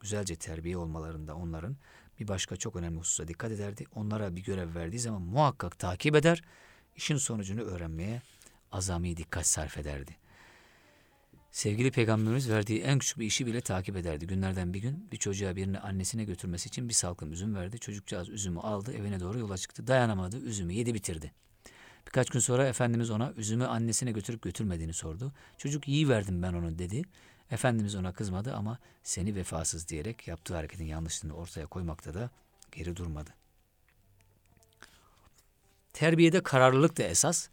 Güzelce terbiye olmalarında onların bir başka çok önemli hususa dikkat ederdi. Onlara bir görev verdiği zaman muhakkak takip eder, işin sonucunu öğrenmeye azami dikkat sarf ederdi. Sevgili peygamberimiz verdiği en küçük bir işi bile takip ederdi. Günlerden bir gün bir çocuğa birini annesine götürmesi için bir salkım üzüm verdi. Çocukcağız üzümü aldı, evine doğru yola çıktı. Dayanamadı, üzümü yedi bitirdi. Birkaç gün sonra Efendimiz ona üzümü annesine götürüp götürmediğini sordu. Çocuk iyi verdim ben onu dedi. Efendimiz ona kızmadı ama seni vefasız diyerek yaptığı hareketin yanlışlığını ortaya koymakta da geri durmadı. Terbiyede kararlılık da esas.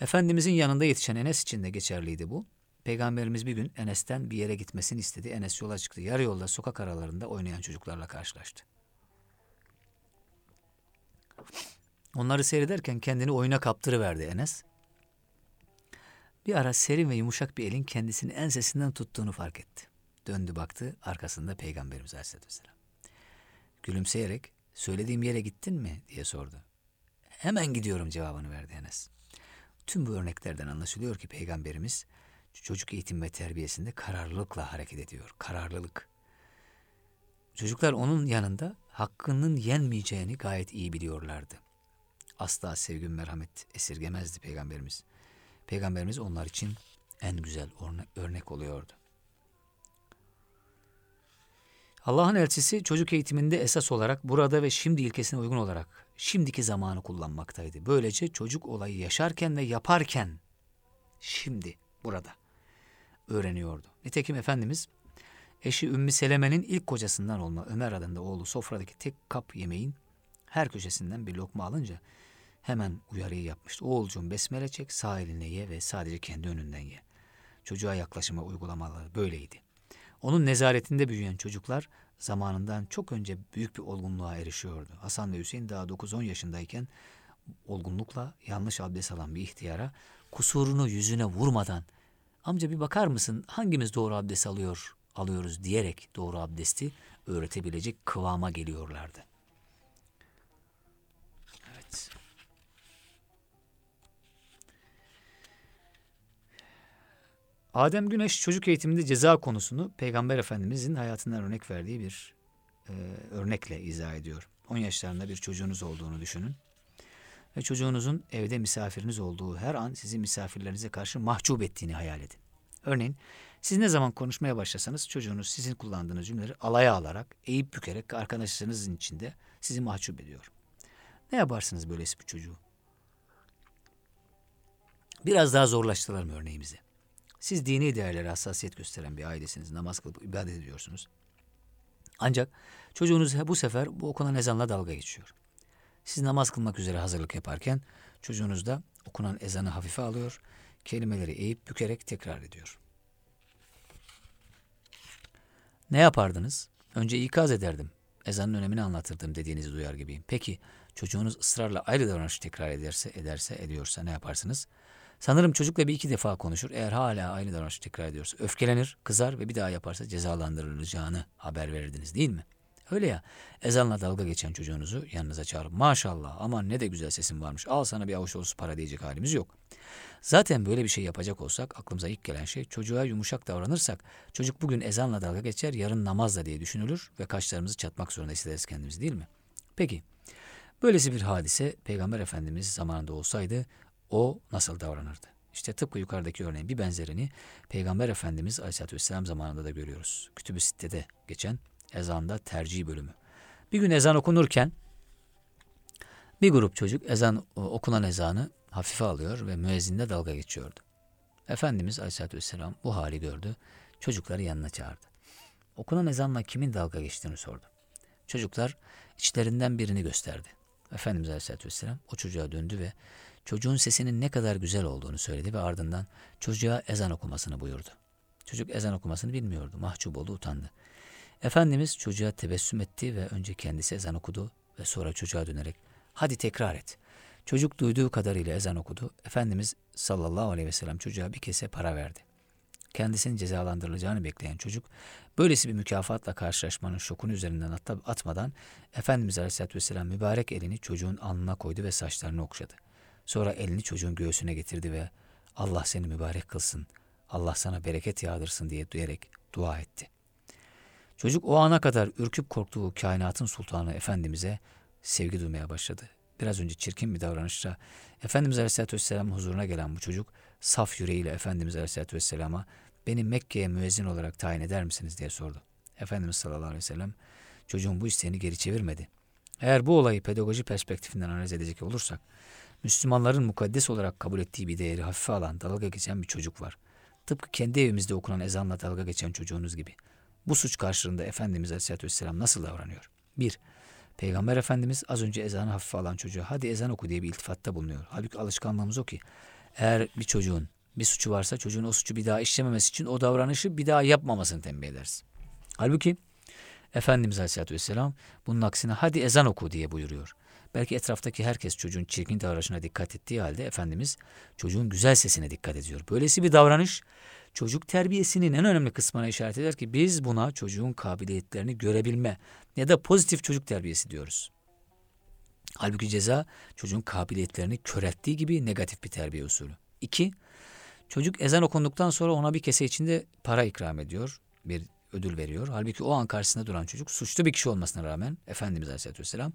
Efendimizin yanında yetişen Enes için de geçerliydi bu. Peygamberimiz bir gün Enes'ten bir yere gitmesini istedi. Enes yola çıktı. Yarı yolda sokak aralarında oynayan çocuklarla karşılaştı. Onları seyrederken kendini oyuna kaptırıverdi Enes. Bir ara serin ve yumuşak bir elin kendisini ensesinden tuttuğunu fark etti. Döndü baktı arkasında Peygamberimiz Aleyhisselatü Vesselam. Gülümseyerek söylediğim yere gittin mi diye sordu. Hemen gidiyorum cevabını verdi Enes. Tüm bu örneklerden anlaşılıyor ki Peygamberimiz çocuk eğitim ve terbiyesinde kararlılıkla hareket ediyor. Kararlılık. Çocuklar onun yanında hakkının yenmeyeceğini gayet iyi biliyorlardı. Asla sevgi merhamet esirgemezdi Peygamberimiz. Peygamberimiz onlar için en güzel örnek oluyordu. Allah'ın elçisi çocuk eğitiminde esas olarak burada ve şimdi ilkesine uygun olarak şimdiki zamanı kullanmaktaydı. Böylece çocuk olayı yaşarken ve yaparken şimdi burada öğreniyordu. Nitekim Efendimiz eşi Ümmü Seleme'nin ilk kocasından olma Ömer adında oğlu sofradaki tek kap yemeğin her köşesinden bir lokma alınca hemen uyarıyı yapmıştı. Oğulcuğum besmele çek sağ eline ye ve sadece kendi önünden ye. Çocuğa yaklaşıma uygulamaları böyleydi. Onun nezaretinde büyüyen çocuklar zamanından çok önce büyük bir olgunluğa erişiyordu. Hasan ve Hüseyin daha 9-10 yaşındayken olgunlukla yanlış abdest alan bir ihtiyara kusurunu yüzüne vurmadan amca bir bakar mısın hangimiz doğru abdest alıyor alıyoruz diyerek doğru abdesti öğretebilecek kıvama geliyorlardı. Evet. Adem Güneş çocuk eğitiminde ceza konusunu Peygamber Efendimizin hayatından örnek verdiği bir e, örnekle izah ediyor. 10 yaşlarında bir çocuğunuz olduğunu düşünün. Ve çocuğunuzun evde misafiriniz olduğu her an sizi misafirlerinize karşı mahcup ettiğini hayal edin. Örneğin siz ne zaman konuşmaya başlasanız çocuğunuz sizin kullandığınız cümleleri alaya alarak, eğip bükerek arkadaşlarınızın içinde sizi mahcup ediyor. Ne yaparsınız böylesi bir çocuğu? Biraz daha zorlaştıralım örneğimizi. Siz dini değerlere hassasiyet gösteren bir ailesiniz. Namaz kılıp ibadet ediyorsunuz. Ancak çocuğunuz bu sefer bu okunan ezanla dalga geçiyor. Siz namaz kılmak üzere hazırlık yaparken çocuğunuz da okunan ezanı hafife alıyor, kelimeleri eğip bükerek tekrar ediyor. Ne yapardınız? Önce ikaz ederdim. Ezanın önemini anlatırdım dediğinizi duyar gibiyim. Peki çocuğunuz ısrarla ayrı davranış tekrar ederse, ederse, ediyorsa ne yaparsınız? Sanırım çocukla bir iki defa konuşur. Eğer hala aynı davranışı tekrar ediyorsa öfkelenir, kızar ve bir daha yaparsa cezalandırılacağını haber verirdiniz değil mi? Öyle ya ezanla dalga geçen çocuğunuzu yanınıza çağırıp maşallah aman ne de güzel sesin varmış al sana bir avuç dolusu para diyecek halimiz yok. Zaten böyle bir şey yapacak olsak aklımıza ilk gelen şey çocuğa yumuşak davranırsak çocuk bugün ezanla dalga geçer yarın namazla diye düşünülür ve kaşlarımızı çatmak zorunda hissederiz kendimizi değil mi? Peki böylesi bir hadise Peygamber Efendimiz zamanında olsaydı o nasıl davranırdı? İşte tıpkı yukarıdaki örneğin bir benzerini Peygamber Efendimiz Aleyhisselatü Vesselam zamanında da görüyoruz. Kütüb-i Sitte'de geçen ezanda tercih bölümü. Bir gün ezan okunurken bir grup çocuk ezan okunan ezanı hafife alıyor ve müezzinle dalga geçiyordu. Efendimiz Aleyhisselatü Vesselam bu hali gördü. Çocukları yanına çağırdı. Okunan ezanla kimin dalga geçtiğini sordu. Çocuklar içlerinden birini gösterdi. Efendimiz Aleyhisselatü Vesselam o çocuğa döndü ve çocuğun sesinin ne kadar güzel olduğunu söyledi ve ardından çocuğa ezan okumasını buyurdu. Çocuk ezan okumasını bilmiyordu. Mahcup oldu, utandı. Efendimiz çocuğa tebessüm etti ve önce kendisi ezan okudu, ve sonra çocuğa dönerek hadi tekrar et. Çocuk duyduğu kadarıyla ezan okudu. Efendimiz sallallahu aleyhi ve sellem çocuğa bir kese para verdi. Kendisinin cezalandırılacağını bekleyen çocuk böylesi bir mükafatla karşılaşmanın şokunu üzerinden at- atmadan Efendimiz aleyhisselatü vesselam mübarek elini çocuğun alnına koydu ve saçlarını okşadı. Sonra elini çocuğun göğsüne getirdi ve Allah seni mübarek kılsın, Allah sana bereket yağdırsın diye diyerek dua etti. Çocuk o ana kadar ürküp korktuğu kainatın sultanı Efendimiz'e sevgi duymaya başladı. Biraz önce çirkin bir davranışla Efendimiz Aleyhisselatü Vesselam'ın huzuruna gelen bu çocuk saf yüreğiyle Efendimiz Aleyhisselatü Vesselam'a beni Mekke'ye müezzin olarak tayin eder misiniz diye sordu. Efendimiz sallallahu aleyhi ve sellem çocuğun bu isteğini geri çevirmedi. Eğer bu olayı pedagoji perspektifinden analiz edecek olursak, Müslümanların mukaddes olarak kabul ettiği bir değeri hafife alan, dalga geçen bir çocuk var. Tıpkı kendi evimizde okunan ezanla dalga geçen çocuğunuz gibi. Bu suç karşılığında Efendimiz Aleyhisselatü Vesselam nasıl davranıyor? 1. Peygamber Efendimiz az önce ezanı hafife alan çocuğa hadi ezan oku diye bir iltifatta bulunuyor. Halbuki alışkanlığımız o ki eğer bir çocuğun bir suçu varsa çocuğun o suçu bir daha işlememesi için o davranışı bir daha yapmamasını tembih ederiz. Halbuki Efendimiz Aleyhisselatü Vesselam bunun aksine hadi ezan oku diye buyuruyor. Belki etraftaki herkes çocuğun çirkin davranışına dikkat ettiği halde Efendimiz çocuğun güzel sesine dikkat ediyor. Böylesi bir davranış çocuk terbiyesinin en önemli kısmına işaret eder ki biz buna çocuğun kabiliyetlerini görebilme ya da pozitif çocuk terbiyesi diyoruz. Halbuki ceza çocuğun kabiliyetlerini körelttiği gibi negatif bir terbiye usulü. İki, çocuk ezan okunduktan sonra ona bir kese içinde para ikram ediyor, bir ödül veriyor. Halbuki o an karşısında duran çocuk suçlu bir kişi olmasına rağmen Efendimiz Aleyhisselatü Vesselam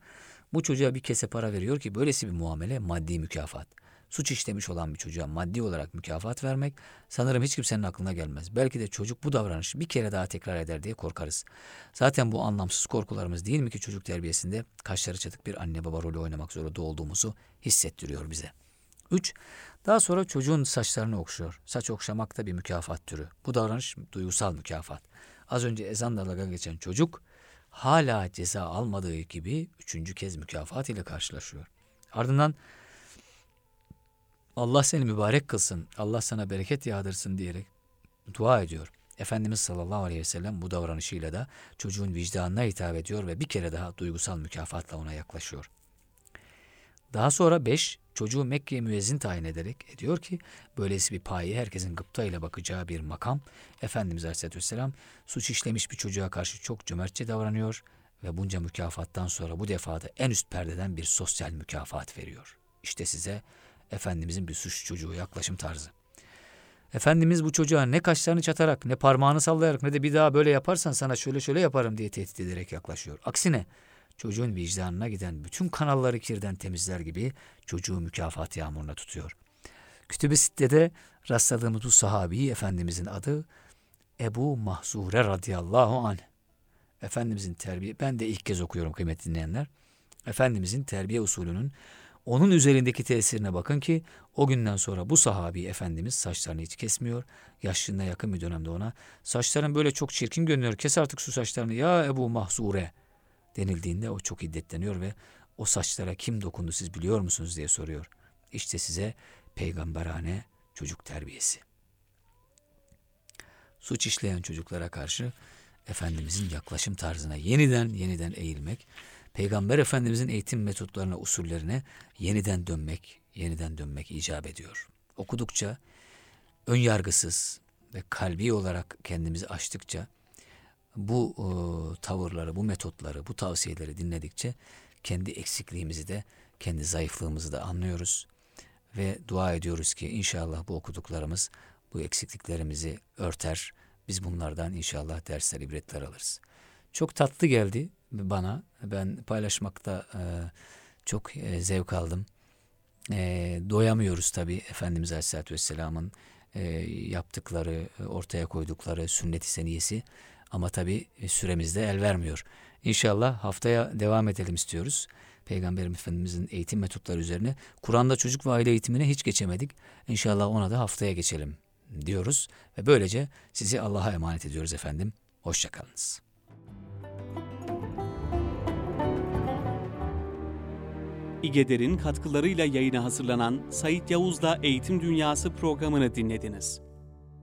bu çocuğa bir kese para veriyor ki böylesi bir muamele maddi mükafat. Suç işlemiş olan bir çocuğa maddi olarak mükafat vermek sanırım hiç kimsenin aklına gelmez. Belki de çocuk bu davranışı bir kere daha tekrar eder diye korkarız. Zaten bu anlamsız korkularımız değil mi ki çocuk terbiyesinde kaşları çatık bir anne baba rolü oynamak zorunda olduğumuzu hissettiriyor bize. 3. Daha sonra çocuğun saçlarını okşuyor. Saç okşamak da bir mükafat türü. Bu davranış duygusal mükafat. Az önce ezanla dalga geçen çocuk hala ceza almadığı gibi üçüncü kez mükafat ile karşılaşıyor. Ardından Allah seni mübarek kılsın, Allah sana bereket yağdırsın diyerek dua ediyor. Efendimiz sallallahu aleyhi ve sellem bu davranışıyla da çocuğun vicdanına hitap ediyor ve bir kere daha duygusal mükafatla ona yaklaşıyor. Daha sonra beş, çocuğu Mekke'ye müezzin tayin ederek ediyor ki böylesi bir paye herkesin gıpta ile bakacağı bir makam. Efendimiz Aleyhisselatü Vesselam suç işlemiş bir çocuğa karşı çok cömertçe davranıyor ve bunca mükafattan sonra bu defada en üst perdeden bir sosyal mükafat veriyor. İşte size Efendimizin bir suç çocuğu yaklaşım tarzı. Efendimiz bu çocuğa ne kaşlarını çatarak ne parmağını sallayarak ne de bir daha böyle yaparsan sana şöyle şöyle yaparım diye tehdit ederek yaklaşıyor. Aksine çocuğun vicdanına giden bütün kanalları kirden temizler gibi çocuğu mükafat yağmuruna tutuyor. Kütüb-i Sitte'de rastladığımız bu sahabi Efendimizin adı Ebu Mahzure radıyallahu anh. Efendimizin terbiye, ben de ilk kez okuyorum kıymetli dinleyenler. Efendimizin terbiye usulünün onun üzerindeki tesirine bakın ki o günden sonra bu sahabi Efendimiz saçlarını hiç kesmiyor. Yaşlılığına yakın bir dönemde ona saçların böyle çok çirkin görünüyor kes artık şu saçlarını ya Ebu Mahzure denildiğinde o çok hiddetleniyor ve o saçlara kim dokundu siz biliyor musunuz diye soruyor. İşte size peygamberane çocuk terbiyesi. Suç işleyen çocuklara karşı Efendimizin yaklaşım tarzına yeniden yeniden eğilmek, Peygamber Efendimizin eğitim metotlarına, usullerine yeniden dönmek, yeniden dönmek icap ediyor. Okudukça, ön yargısız ve kalbi olarak kendimizi açtıkça, bu e, tavırları, bu metotları, bu tavsiyeleri dinledikçe kendi eksikliğimizi de, kendi zayıflığımızı da anlıyoruz. Ve dua ediyoruz ki inşallah bu okuduklarımız bu eksikliklerimizi örter. Biz bunlardan inşallah dersler, ibretler alırız. Çok tatlı geldi bana. Ben paylaşmakta e, çok e, zevk aldım. E, doyamıyoruz tabii Efendimiz Aleyhisselatü Vesselam'ın e, yaptıkları, ortaya koydukları sünnet-i seniyesi. Ama tabii süremizde el vermiyor. İnşallah haftaya devam edelim istiyoruz. Peygamber Efendimizin eğitim metotları üzerine. Kur'an'da çocuk ve aile eğitimine hiç geçemedik. İnşallah ona da haftaya geçelim diyoruz. Ve böylece sizi Allah'a emanet ediyoruz efendim. Hoşçakalınız. İgeder'in katkılarıyla yayına hazırlanan Sayit Yavuz'la Eğitim Dünyası programını dinlediniz.